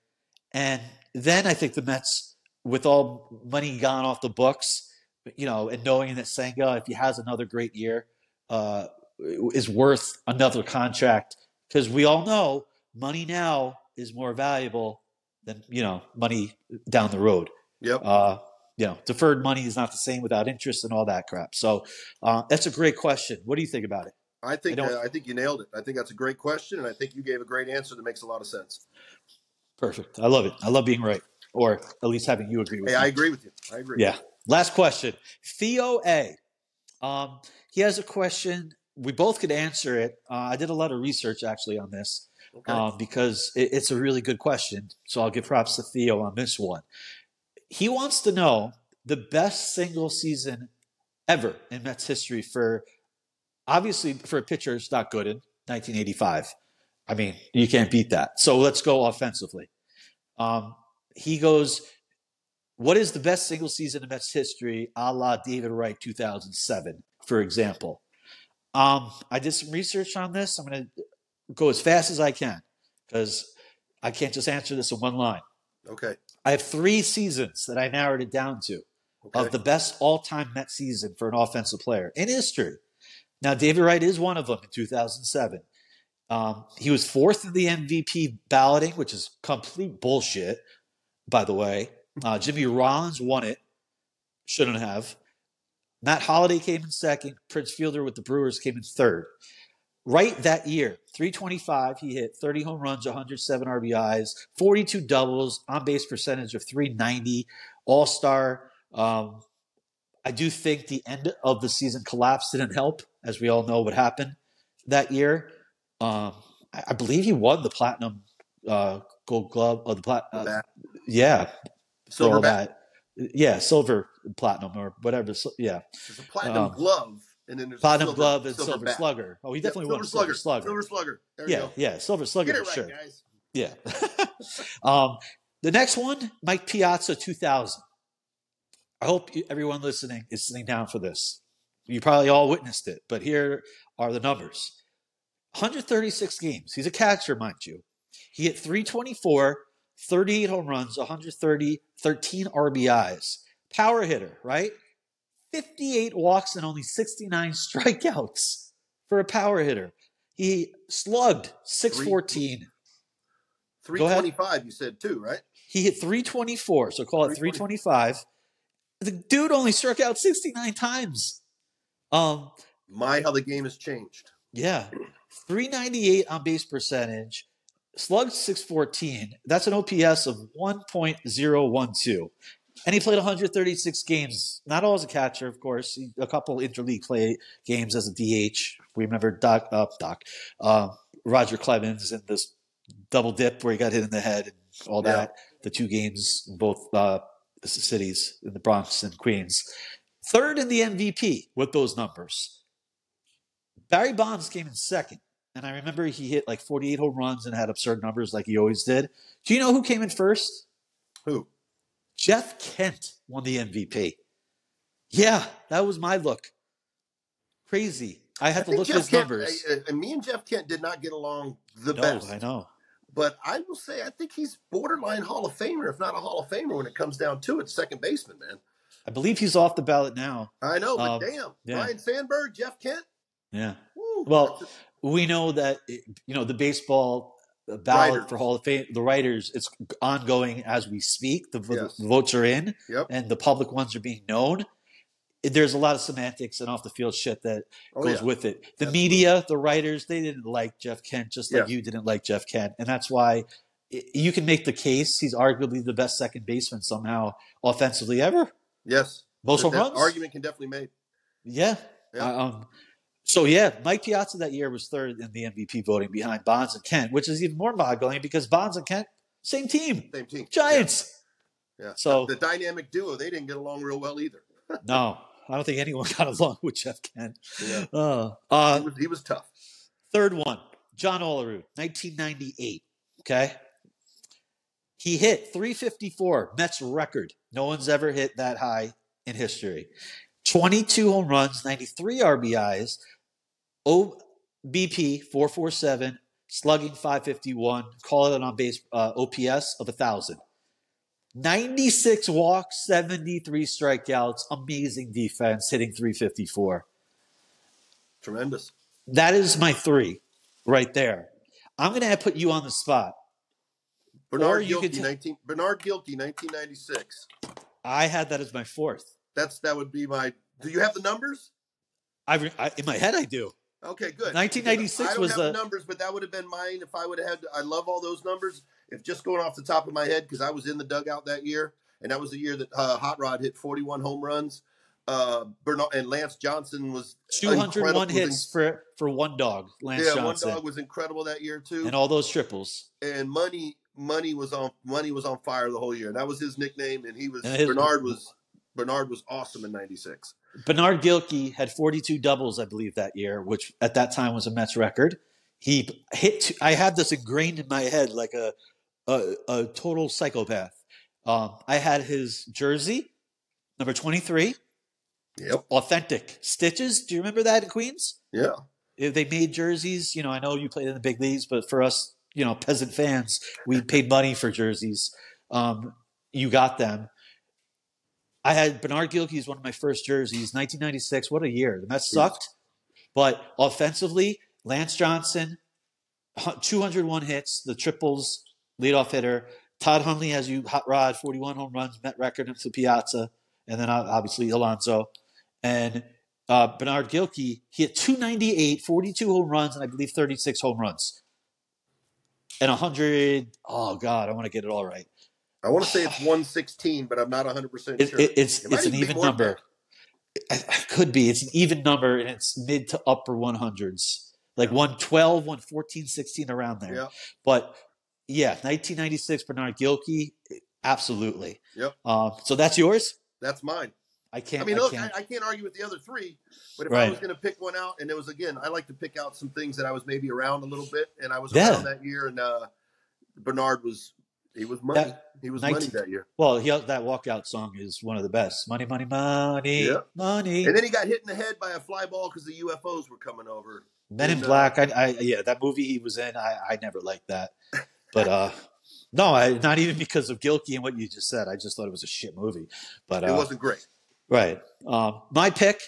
[SPEAKER 7] And then I think the Mets, with all money gone off the books, you know, and knowing that Senga, if he has another great year, uh, is worth another contract because we all know money now is more valuable than you know money down the road.
[SPEAKER 8] Yep.
[SPEAKER 7] Uh, you know, deferred money is not the same without interest and all that crap. So uh, that's a great question. What do you think about it?
[SPEAKER 8] I think
[SPEAKER 7] I
[SPEAKER 8] uh, I think you nailed it. I think that's a great question, and I think you gave a great answer that makes a lot of sense.
[SPEAKER 7] Perfect. I love it. I love being right, or at least having you agree with
[SPEAKER 8] Hey,
[SPEAKER 7] me.
[SPEAKER 8] I agree with you. I agree.
[SPEAKER 7] Yeah. Last question. Theo A. Um, he has a question. We both could answer it. Uh, I did a lot of research actually on this
[SPEAKER 8] Okay.
[SPEAKER 7] um, because it, it's a really good question. So I'll give props to Theo on this one. He wants to know the best single season ever in Mets history for obviously for a pitcher, it's not good in 1985. I mean, you can't beat that. So let's go offensively. Um, he goes, what is the best single season in Mets history, a la David Wright 2007, for example? Um, I did some research on this. I'm going to go as fast as I can because I can't just answer this in one line.
[SPEAKER 8] Okay.
[SPEAKER 7] I have three seasons that I narrowed it down to
[SPEAKER 8] Okay.
[SPEAKER 7] of the best all-time Met season for an offensive player in history. Now, David Wright is one of them in 2007. Um, he was fourth in the MVP balloting, which is complete bullshit, by the way. Uh, Jimmy Rollins won it, shouldn't have. Matt Holliday came in second. Prince Fielder with the Brewers came in third. Right that year, 325, he hit 30 home runs, 107 RBIs, 42 doubles, on base percentage of 390, all star. Um, I do think the end of the season collapse didn't help, as we all know what happened that year. Um, I, I believe he won the platinum uh, gold glove or the plat. Uh, yeah, for all
[SPEAKER 8] Silver bat.
[SPEAKER 7] that. Yeah, silver platinum or whatever. So, yeah,
[SPEAKER 8] There's a platinum
[SPEAKER 7] Um,
[SPEAKER 8] glove, and then there's
[SPEAKER 7] platinum
[SPEAKER 8] silver,
[SPEAKER 7] glove and silver,
[SPEAKER 8] bat.
[SPEAKER 7] slugger. Oh, he
[SPEAKER 8] Yeah,
[SPEAKER 7] definitely
[SPEAKER 8] silver
[SPEAKER 7] won silver slugger.
[SPEAKER 8] Silver slugger. There
[SPEAKER 7] yeah,
[SPEAKER 8] go.
[SPEAKER 7] yeah, silver slugger
[SPEAKER 8] Get it
[SPEAKER 7] for
[SPEAKER 8] right,
[SPEAKER 7] sure.
[SPEAKER 8] guys.
[SPEAKER 7] Yeah. um, the next one, Mike Piazza, 2000. I hope you, everyone listening is sitting down for this. You probably all witnessed it, but here are the numbers 136 games. He's a catcher, mind you. He hit 324, 38 home runs, 130, 13 RBIs. Power hitter, right? 58 walks and only 69 strikeouts for a power hitter. He slugged 614. Go
[SPEAKER 8] 325, you said too, right?
[SPEAKER 7] He hit 324, so call it 325. The dude only struck out 69 times. Um,
[SPEAKER 8] My, how the game has changed.
[SPEAKER 7] yeah, 398 on base percentage, slugged 614. That's an OPS of 1.012. And he played 136 games, not all as a catcher, of course, a couple interleague play games as a DH. We remember Doc, uh, Doc, uh, Roger Clemens and this double dip where he got hit in the head and all
[SPEAKER 8] Yeah.
[SPEAKER 7] that. The two games in both uh, cities in the Bronx and Queens. Third in the MVP with those numbers. Barry Bonds came in second. And I remember he hit like 48 home runs and had absurd numbers like he always did. Do you know who came in first?
[SPEAKER 8] Who?
[SPEAKER 7] Jeff Kent won the MVP. Yeah, that was my look. Crazy. I had to look at
[SPEAKER 8] Jeff
[SPEAKER 7] his
[SPEAKER 8] Kent-
[SPEAKER 7] numbers.
[SPEAKER 8] uh, uh, me and Jeff Kent did not get along the
[SPEAKER 7] No,
[SPEAKER 8] best.
[SPEAKER 7] I know.
[SPEAKER 8] But I will say, I think he's borderline Hall of Famer, if not a Hall of Famer, when it comes down to it. Second baseman, man.
[SPEAKER 7] I believe he's off the ballot now.
[SPEAKER 8] I know, but
[SPEAKER 7] Um,
[SPEAKER 8] damn,
[SPEAKER 7] yeah.
[SPEAKER 8] Ryne Sandberg, Jeff Kent.
[SPEAKER 7] Yeah.
[SPEAKER 8] Woo,
[SPEAKER 7] Well, we know that you know the baseball ballot
[SPEAKER 8] Writers.
[SPEAKER 7] for Hall of Fame, the writers, it's ongoing as we speak. The,
[SPEAKER 8] Yes.
[SPEAKER 7] the votes are in,
[SPEAKER 8] yep.
[SPEAKER 7] and the public ones are being known. There's a lot of semantics and off the field shit that
[SPEAKER 8] Oh,
[SPEAKER 7] goes
[SPEAKER 8] yeah.
[SPEAKER 7] with it. The
[SPEAKER 8] Absolutely.
[SPEAKER 7] media, the writers, they didn't like Jeff Kent, just like
[SPEAKER 8] Yeah.
[SPEAKER 7] you didn't like Jeff Kent, and that's why you can make the case he's arguably the best second baseman somehow offensively ever.
[SPEAKER 8] Yes.
[SPEAKER 7] Most home runs.
[SPEAKER 8] Argument can definitely be made.
[SPEAKER 7] Yeah.
[SPEAKER 8] Yeah.
[SPEAKER 7] Uh, Um, so yeah, Mike Piazza that year was third in the MVP voting behind Bonds and Kent, which is even more boggling because Bonds and Kent, same team,
[SPEAKER 8] Same team.
[SPEAKER 7] Giants.
[SPEAKER 8] Yeah. yeah.
[SPEAKER 7] So-
[SPEAKER 8] the dynamic duo, they didn't get along real well either.
[SPEAKER 7] No, I don't think anyone got along with Jeff Kent.
[SPEAKER 8] Yeah.
[SPEAKER 7] Uh,
[SPEAKER 8] he,
[SPEAKER 7] uh,
[SPEAKER 8] was, he was tough.
[SPEAKER 7] third one, John Olerud, 1998. Okay. He hit 354, Mets record. No one's ever hit that high in history. 22 home runs, 93 RBIs, OBP 447, slugging 551, call it an on base uh, OPS of 1,000. 96 walks, 73 strikeouts, amazing defense, hitting 354.
[SPEAKER 8] Tremendous.
[SPEAKER 7] That is my three right there. I'm going to put you on the spot.
[SPEAKER 8] Bernard Gilkey,
[SPEAKER 7] ta-
[SPEAKER 8] 19, Bernard Gilkey, 1996.
[SPEAKER 7] I had that as my fourth.
[SPEAKER 8] That's that would be my. Do you have the numbers?
[SPEAKER 7] I, I in my head I do.
[SPEAKER 8] Okay, good.
[SPEAKER 7] 1996 was
[SPEAKER 8] have
[SPEAKER 7] the-
[SPEAKER 8] numbers, but that would have been mine if I would have had. I love all those numbers. If just going off the top of my head, because I was in the dugout that year, and that was the year that uh, Hot Rod hit 41 home runs. Uh, Bernard and Lance Johnson was
[SPEAKER 7] 201
[SPEAKER 8] incredible-
[SPEAKER 7] hits for for one dog, Lance
[SPEAKER 8] yeah,
[SPEAKER 7] Johnson,
[SPEAKER 8] one dog was incredible that year too.
[SPEAKER 7] and all those triples.
[SPEAKER 8] and money money was on money was on fire the whole year. That was his nickname, and he was
[SPEAKER 7] And his-
[SPEAKER 8] Bernard was Bernard was awesome in '96.
[SPEAKER 7] Bernard Gilkey had 42 doubles, I believe, that year, which at that time was a Mets record. He hit. Two, I had this ingrained in my head like a a, a total psychopath. Um, I had his jersey, number 23,
[SPEAKER 8] Yep.
[SPEAKER 7] authentic stitches. Do you remember that in Queens?
[SPEAKER 8] Yeah.
[SPEAKER 7] If they made jerseys, you know, I know you played in the big leagues, but for us, you know, peasant fans, we paid money for jerseys. Um, you got them. I had Bernard Gilkey's one of my first jerseys, 1996. What a year! The Mets sucked, but offensively, Lance Johnson, 201 hits, the triples, leadoff hitter. Todd Hundley has you hot rod, 41 home runs, Met record up to Piazza, and then uh, obviously Alonso. And uh, Bernard Gilkey, he had 298, 42 home runs, and I believe 36 home runs. And 100, oh God, I want to get it all right.
[SPEAKER 8] I want to say it's 116, but I'm not 100 percent sure.
[SPEAKER 7] it- it's
[SPEAKER 8] It
[SPEAKER 7] it's an
[SPEAKER 8] even be
[SPEAKER 7] even
[SPEAKER 8] more than
[SPEAKER 7] number. It could be. It's an even number, and it's mid to upper 100s, like 112, 114, 16, around there.
[SPEAKER 8] Yeah.
[SPEAKER 7] But yeah, 1996, Bernard Gilkey, absolutely.
[SPEAKER 8] Yep.
[SPEAKER 7] Um, so that's yours.
[SPEAKER 8] That's mine.
[SPEAKER 7] I can't.
[SPEAKER 8] I mean,
[SPEAKER 7] I
[SPEAKER 8] look,
[SPEAKER 7] can't.
[SPEAKER 8] I, I can't argue with the other three, but if I was going to pick one out, and it was again, I like to pick out some things that I was maybe around a little bit, and I was
[SPEAKER 7] Yeah.
[SPEAKER 8] around that year, and uh, Bernard was he was money.
[SPEAKER 7] That-
[SPEAKER 8] he was
[SPEAKER 7] 19
[SPEAKER 8] money that year,
[SPEAKER 7] well, he, that walkout song is one of the best. Money, money, money,
[SPEAKER 8] Yeah.
[SPEAKER 7] money.
[SPEAKER 8] and then he got hit in the head by a fly ball because the UFOs were coming over.
[SPEAKER 7] Men in
[SPEAKER 8] and, uh,
[SPEAKER 7] Black. I, I yeah, that movie he was in. I, I never liked that, but uh, no, I, not even because of Gilkey and what you just said. I just thought it was a shit movie. But
[SPEAKER 8] It
[SPEAKER 7] uh,
[SPEAKER 8] wasn't great.
[SPEAKER 7] right. Um, my pick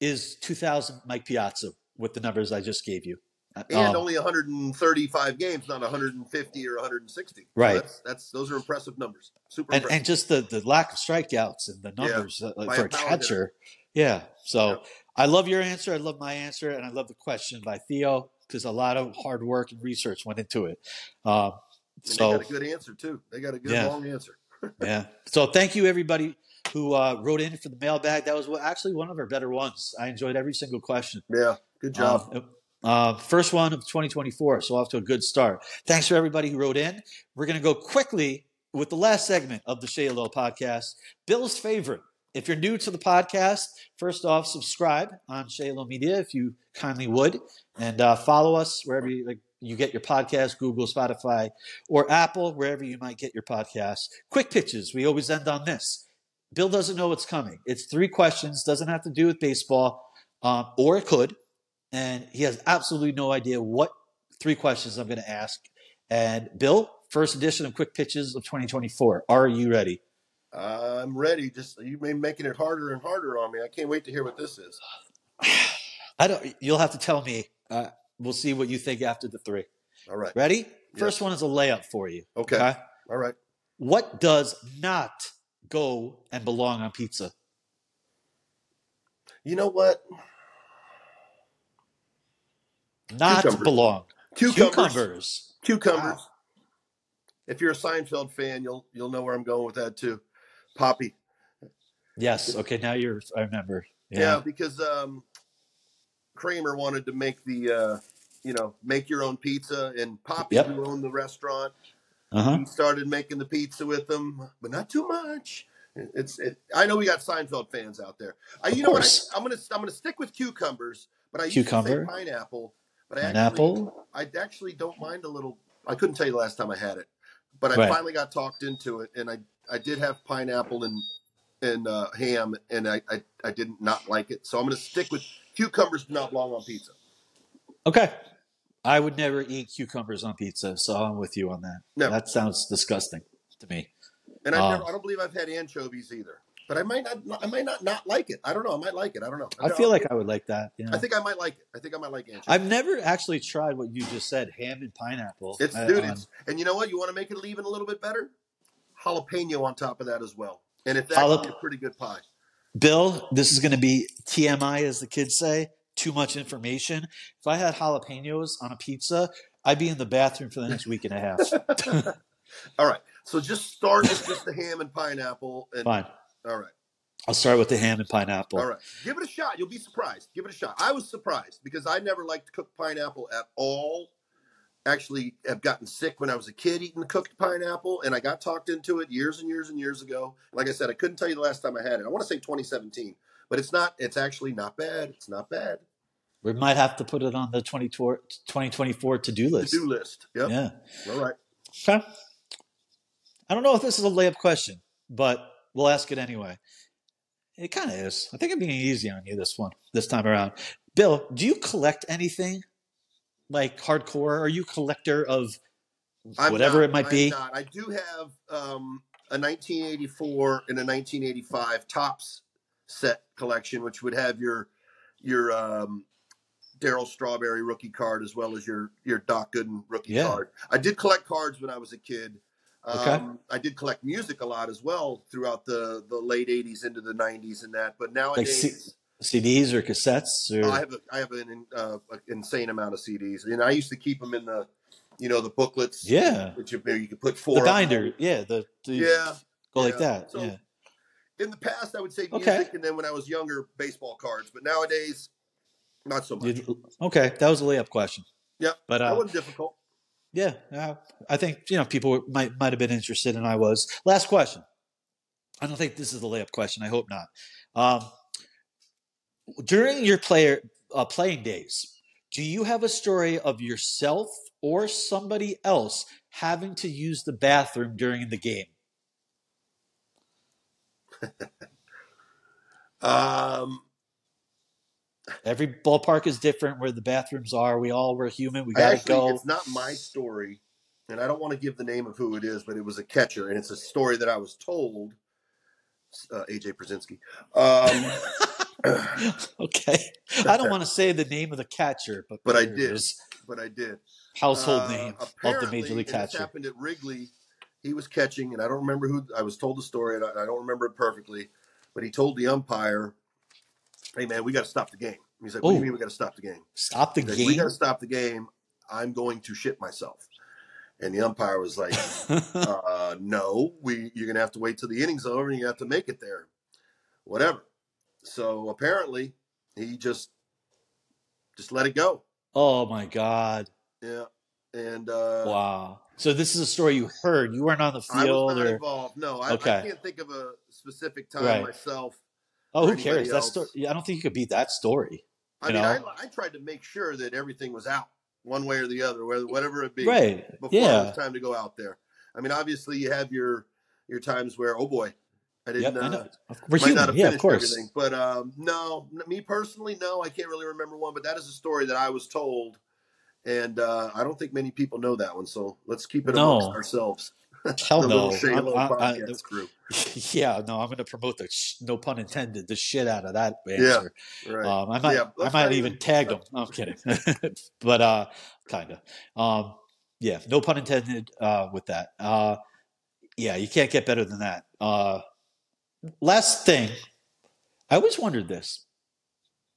[SPEAKER 7] is 2000 Mike Piazza with the numbers I just gave you.
[SPEAKER 8] And
[SPEAKER 7] Um,
[SPEAKER 8] only 135 games, not 150 or 160. So
[SPEAKER 7] Right.
[SPEAKER 8] That's, that's those are impressive numbers. Super
[SPEAKER 7] and,
[SPEAKER 8] impressive.
[SPEAKER 7] and just the, the lack of strikeouts and the
[SPEAKER 8] Yeah,
[SPEAKER 7] numbers uh, for
[SPEAKER 8] a
[SPEAKER 7] catcher. Yeah. So
[SPEAKER 8] Yeah.
[SPEAKER 7] I love your answer. I love my answer. And I love the question by Theo because a lot of hard work and research went into it. Um, so
[SPEAKER 8] they got a good answer too. They got a good
[SPEAKER 7] Yeah.
[SPEAKER 8] long answer.
[SPEAKER 7] yeah. So thank you everybody who uh, wrote in for the mailbag. That was actually one of our better ones. I enjoyed every single question.
[SPEAKER 8] Yeah, good job.
[SPEAKER 7] Um, uh, first one of 2024, so off to a good start. Thanks for everybody who wrote in. We're going to go quickly with the last segment of the Shay Low podcast. Bill's favorite. If you're new to the podcast, first off, subscribe on Shay Low Media if you kindly would, and uh, follow us wherever you, like, you get your podcast, Google, Spotify, or Apple, wherever you might get your podcast. Quick pitches. We always end on this. Bill doesn't know what's coming. It's three questions. Doesn't have to do with baseball, um, or it could and he has absolutely no idea what three questions I'm going to ask. And Bill, first edition of Quick Pitches of 2024. Are you ready?
[SPEAKER 8] I'm ready. Just you may making it harder and harder on me. I can't wait to hear what this is.
[SPEAKER 7] I don't. You'll have to tell me. Uh, we'll see what you think after the three.
[SPEAKER 8] All right.
[SPEAKER 7] Ready? First one is a layup for you.
[SPEAKER 8] Okay. All right.
[SPEAKER 7] What does not go and belong on pizza?
[SPEAKER 8] You know what?
[SPEAKER 7] Not
[SPEAKER 8] Cucumbers.
[SPEAKER 7] belong.
[SPEAKER 8] Cucumbers.
[SPEAKER 7] Cucumbers.
[SPEAKER 8] Cucumbers.
[SPEAKER 7] Wow.
[SPEAKER 8] If you're a Seinfeld fan, you'll you'll know where I'm going with that too. Poppie.
[SPEAKER 7] Yes. Okay. Now you're. I remember.
[SPEAKER 8] Yeah,
[SPEAKER 7] Yeah.
[SPEAKER 8] because um, Kramer wanted to make the uh, you know make your own pizza, and Poppie,
[SPEAKER 7] Yep.
[SPEAKER 8] who owned the restaurant,
[SPEAKER 7] Uh huh.
[SPEAKER 8] he started making the pizza with them, but not too much. It's. It, I know we got Seinfeld fans out there. I,
[SPEAKER 7] Of
[SPEAKER 8] you know
[SPEAKER 7] course.
[SPEAKER 8] what? I, I'm gonna I'm gonna stick with cucumbers, but I used to
[SPEAKER 7] Cucumber.
[SPEAKER 8] say pineapple. But I
[SPEAKER 7] Pineapple.
[SPEAKER 8] actually, I actually don't mind a little. I couldn't tell you the last time I had it, but I
[SPEAKER 7] Right.
[SPEAKER 8] finally got talked into it, and I I did have pineapple and and uh, ham, and I, I I didn't not like it. So I'm gonna stick with cucumbers. Do not belong on pizza.
[SPEAKER 7] Okay. I would never eat cucumbers on pizza, so I'm with you on that.
[SPEAKER 8] No.
[SPEAKER 7] That sounds disgusting to me.
[SPEAKER 8] And
[SPEAKER 7] Um,
[SPEAKER 8] never, I don't believe I've had anchovies either. But I might not. I might not not like it. I don't know. I might like it. I don't know.
[SPEAKER 7] I feel like I would like that. You know?
[SPEAKER 8] I think I might like it. I think I might like anchovies.
[SPEAKER 7] I've never actually tried what you just said, ham and pineapple.
[SPEAKER 8] It's
[SPEAKER 7] uh,
[SPEAKER 8] dude.
[SPEAKER 7] on-
[SPEAKER 8] It's, and you know what? You want to make it even a little bit better? Jalapeno on top of that as well. And it's
[SPEAKER 7] Jalap-
[SPEAKER 8] actually a pretty good pie.
[SPEAKER 7] Bill, this is going to be TMI, as the kids say. Too much information. If I had jalapenos on a pizza, I'd be in the bathroom for the next week and a half.
[SPEAKER 8] All right. So just start with just the ham and pineapple. And
[SPEAKER 7] Fine.
[SPEAKER 8] All right.
[SPEAKER 7] I'll start with the ham and pineapple.
[SPEAKER 8] All right. Give it a shot. You'll be surprised. Give it a shot. I was surprised because I never liked cooked pineapple at all. actually have gotten sick when I was a kid eating the cooked pineapple, and I got talked into it years and years and years ago. Like I said, I couldn't tell you the last time I had it. I want to say 2017, but it's not. It's actually not bad. It's not bad.
[SPEAKER 7] We might have to put it on the 2024 2024 to-do list.
[SPEAKER 8] To do list. Yep.
[SPEAKER 7] Yeah.
[SPEAKER 8] All right.
[SPEAKER 7] Okay. I don't know if this is a layup question, but we'll ask it anyway. It kind of is. I think I'm being easy on you this one, this time around. Bill, do you collect anything like hardcore? Are you a collector of
[SPEAKER 8] I'm
[SPEAKER 7] whatever
[SPEAKER 8] not-
[SPEAKER 7] it might
[SPEAKER 8] I'm
[SPEAKER 7] be?
[SPEAKER 8] not. I do have um, a 1984 and a 1985 Topps set collection, which would have your your um, Darryl Strawberry rookie card as well as your your Doc Gooden rookie
[SPEAKER 7] Yeah.
[SPEAKER 8] card. I did collect cards when I was a kid. Um, I did collect music a lot as well throughout the the late 80s into the 90s and that. But
[SPEAKER 7] Like
[SPEAKER 8] nowadays.
[SPEAKER 7] C- CDs or cassettes? Or
[SPEAKER 8] I have a, I have an uh, insane amount of CDs, and I used to keep them in the, you know, the booklets.
[SPEAKER 7] Yeah.
[SPEAKER 8] which you, you could put four.
[SPEAKER 7] the binder.
[SPEAKER 8] in.
[SPEAKER 7] Yeah. The, the
[SPEAKER 8] Yeah,
[SPEAKER 7] Go like that.
[SPEAKER 8] So-
[SPEAKER 7] yeah.
[SPEAKER 8] In the past, I would say music,
[SPEAKER 7] Okay.
[SPEAKER 8] and then when I was younger, baseball cards. But nowadays, not so much.
[SPEAKER 7] You- okay. That was a layup question.
[SPEAKER 8] Yep,
[SPEAKER 7] But
[SPEAKER 8] that
[SPEAKER 7] uh,
[SPEAKER 8] wasn't difficult.
[SPEAKER 7] Yeah, uh, I think you know people might might have been interested, and I was. Last question. I don't think this is the layup question. I hope not. Um, during your player uh, playing days, do you have a story of yourself or somebody else having to use the bathroom during the game?
[SPEAKER 8] Um,
[SPEAKER 7] Every ballpark is different where the bathrooms are. We all were human. We got to go.
[SPEAKER 8] it's not my story, and I don't want to give the name of who it is, but it was a catcher, and it's a story that I was told. Uh, AJ Pierzynski. Um,
[SPEAKER 7] okay. I don't want to say the name of the catcher, but
[SPEAKER 8] But I did.
[SPEAKER 7] is.
[SPEAKER 8] but I did.
[SPEAKER 7] Household
[SPEAKER 8] Uh,
[SPEAKER 7] name of the major league catcher.
[SPEAKER 8] happened at Wrigley. He was catching, and I don't remember who. I was told the story, and I, I don't remember it perfectly. But he told the umpire, "Hey, man, we got to stop the game." He's like, "What do
[SPEAKER 7] Oh.
[SPEAKER 8] you mean we got to stop the game?"
[SPEAKER 7] Stop the
[SPEAKER 8] like,
[SPEAKER 7] game.
[SPEAKER 8] we got to stop the game. I'm going to shit myself. And the umpire was like, uh, "No, we. You're gonna have to wait till the inning's over, and you have to make it there, whatever." So apparently, he just just let it go.
[SPEAKER 7] oh my god!
[SPEAKER 8] Yeah, and uh,
[SPEAKER 7] Wow. So this is a story you heard. You weren't on the field.
[SPEAKER 8] I was not
[SPEAKER 7] or
[SPEAKER 8] involved. No, I,
[SPEAKER 7] Okay.
[SPEAKER 8] I can't think of a specific time
[SPEAKER 7] Right.
[SPEAKER 8] myself.
[SPEAKER 7] Oh, who cares? That story. Yeah, I don't think you could beat that story.
[SPEAKER 8] I mean, I. I tried to make sure that everything was out one way or the other, whether whatever it be,
[SPEAKER 7] Right?
[SPEAKER 8] before it was time to go out there. I mean, obviously, you have your your times where, oh boy, I didn't.
[SPEAKER 7] Yep. I
[SPEAKER 8] uh,
[SPEAKER 7] know. We're
[SPEAKER 8] might not
[SPEAKER 7] human.
[SPEAKER 8] have
[SPEAKER 7] Yeah, of
[SPEAKER 8] finished
[SPEAKER 7] course.
[SPEAKER 8] everything. But um, no, me personally, no, I can't really remember one. But that is a story that I was told, and uh, I don't think many people know that one. So let's keep it
[SPEAKER 7] No.
[SPEAKER 8] amongst ourselves.
[SPEAKER 7] Hell no. I- I- yeah, no. I'm going to promote the sh- no pun intended the shit out of that
[SPEAKER 8] Yeah.
[SPEAKER 7] answer.
[SPEAKER 8] Right.
[SPEAKER 7] Um, I might,
[SPEAKER 8] Yeah,
[SPEAKER 7] I might even tag them. No, I'm kidding, but uh, kind of. Um, yeah, no pun intended uh, with that. Uh, yeah, you can't get better than that. Uh, last thing, I always wondered this: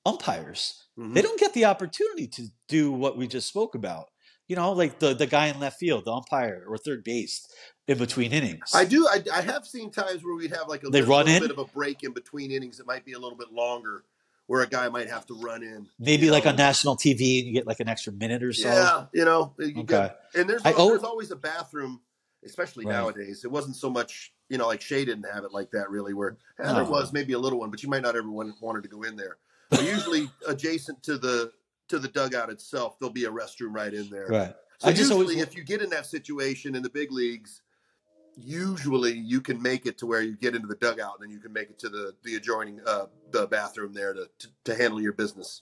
[SPEAKER 7] umpires,
[SPEAKER 8] Mhm.
[SPEAKER 7] they don't get the opportunity to do what we just spoke about. You know, like the the guy in left field, the umpire or third base in between innings.
[SPEAKER 8] I do. I, I have seen times where we'd have like a
[SPEAKER 7] They
[SPEAKER 8] little,
[SPEAKER 7] run in?
[SPEAKER 8] bit of a break in between innings. It might be a little bit longer, where a guy might have to run in.
[SPEAKER 7] Maybe like
[SPEAKER 8] know.
[SPEAKER 7] on national TV, and you get like an extra minute or so.
[SPEAKER 8] Yeah, you know. You
[SPEAKER 7] Okay.
[SPEAKER 8] get- and there's,
[SPEAKER 7] I
[SPEAKER 8] al-
[SPEAKER 7] owe-
[SPEAKER 8] there's always a bathroom, especially
[SPEAKER 7] Right.
[SPEAKER 8] nowadays. It wasn't so much, you know, like Shea didn't have it like that really. Where eh, there was maybe a little one, but you might not everyone wanted to go in there. But usually adjacent to the to the dugout itself, there'll be a restroom right in there.
[SPEAKER 7] Right.
[SPEAKER 8] So
[SPEAKER 7] I just
[SPEAKER 8] usually,
[SPEAKER 7] always-
[SPEAKER 8] if you get in that situation in the big leagues, usually you can make it to where you get into the dugout, and then you can make it to the the adjoining uh, the bathroom there to, to to handle your business.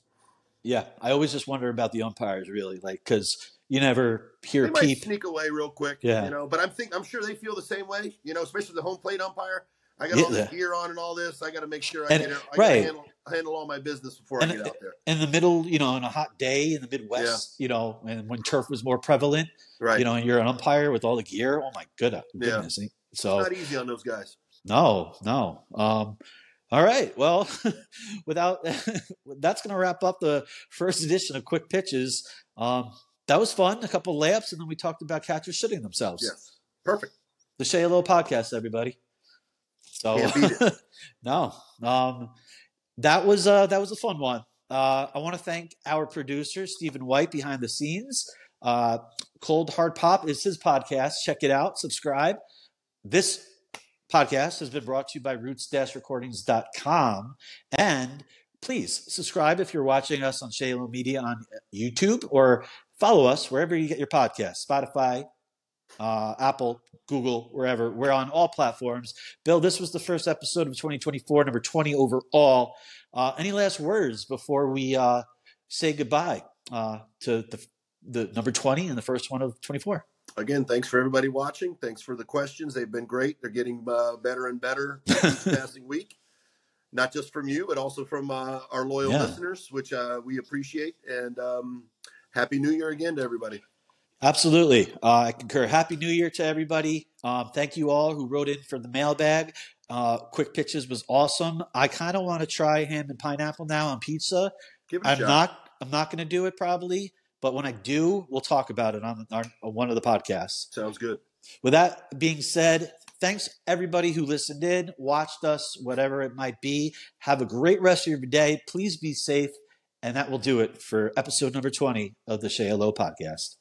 [SPEAKER 7] Yeah, I always just wonder about the umpires, really, like because you never hear
[SPEAKER 8] They might
[SPEAKER 7] peep.
[SPEAKER 8] sneak away real quick,
[SPEAKER 7] Yeah.
[SPEAKER 8] you know. But I'm think I'm sure they feel the same way, you know. Especially the home plate umpire. I got all the gear on and all this. I got to make sure I
[SPEAKER 7] And-
[SPEAKER 8] get it. I
[SPEAKER 7] right.
[SPEAKER 8] handle, handle all my business before
[SPEAKER 7] And-
[SPEAKER 8] I get out there.
[SPEAKER 7] in the middle, you know, on a hot day in the Midwest, you know, and when turf was more prevalent,
[SPEAKER 8] Right.
[SPEAKER 7] you know, and you're an umpire with all the gear. Oh my good
[SPEAKER 8] Yeah.
[SPEAKER 7] goodness! So
[SPEAKER 8] it's not easy on those guys.
[SPEAKER 7] No, no. Um, all right. Well, without that's going to wrap up the first edition of Quick Pitches. Um, that was fun. A couple layups, and then we talked about catchers shitting themselves.
[SPEAKER 8] Yes. Perfect.
[SPEAKER 7] The Shay Low podcast, everybody. So
[SPEAKER 8] Can't beat it.
[SPEAKER 7] no, um, that was uh, that was a fun one. Uh, I want to thank our producer Stephen White behind the scenes. Uh, Cold Hard Pop is his podcast. Check it out. Subscribe. This podcast has been brought to you by roots-recordings.com. And please subscribe if you're watching us on Shalo Media on YouTube or follow us wherever you get your podcast, Spotify, uh, Apple, Google, wherever. We're on all platforms. Bill, this was the first episode of 2024, number 20 overall. Uh, any last words before we uh, say goodbye uh, to the, the number 20 and the first one of 24?
[SPEAKER 8] Again, thanks for everybody watching. Thanks for the questions. They've been great. They're getting uh, better and better each passing week. Not just from you, but also from uh, our loyal
[SPEAKER 7] Yeah.
[SPEAKER 8] listeners, which uh, we appreciate. And um, happy New Year again to everybody.
[SPEAKER 7] Absolutely. Uh, I concur. Happy New Year to everybody. Um, thank you all who wrote in for the mailbag. Uh, Quick Pitches was awesome. I kind of want to try ham and pineapple now on pizza.
[SPEAKER 8] Give it a
[SPEAKER 7] I'm
[SPEAKER 8] shot.
[SPEAKER 7] not. I'm not going to do it probably, but when I do, we'll talk about it on, our, on one of the podcasts.
[SPEAKER 8] Sounds good.
[SPEAKER 7] With that being said, thanks everybody who listened in, watched us, whatever it might be. Have a great rest of your day. Please be safe, and that will do it for episode number 20 of the Shay Low podcast.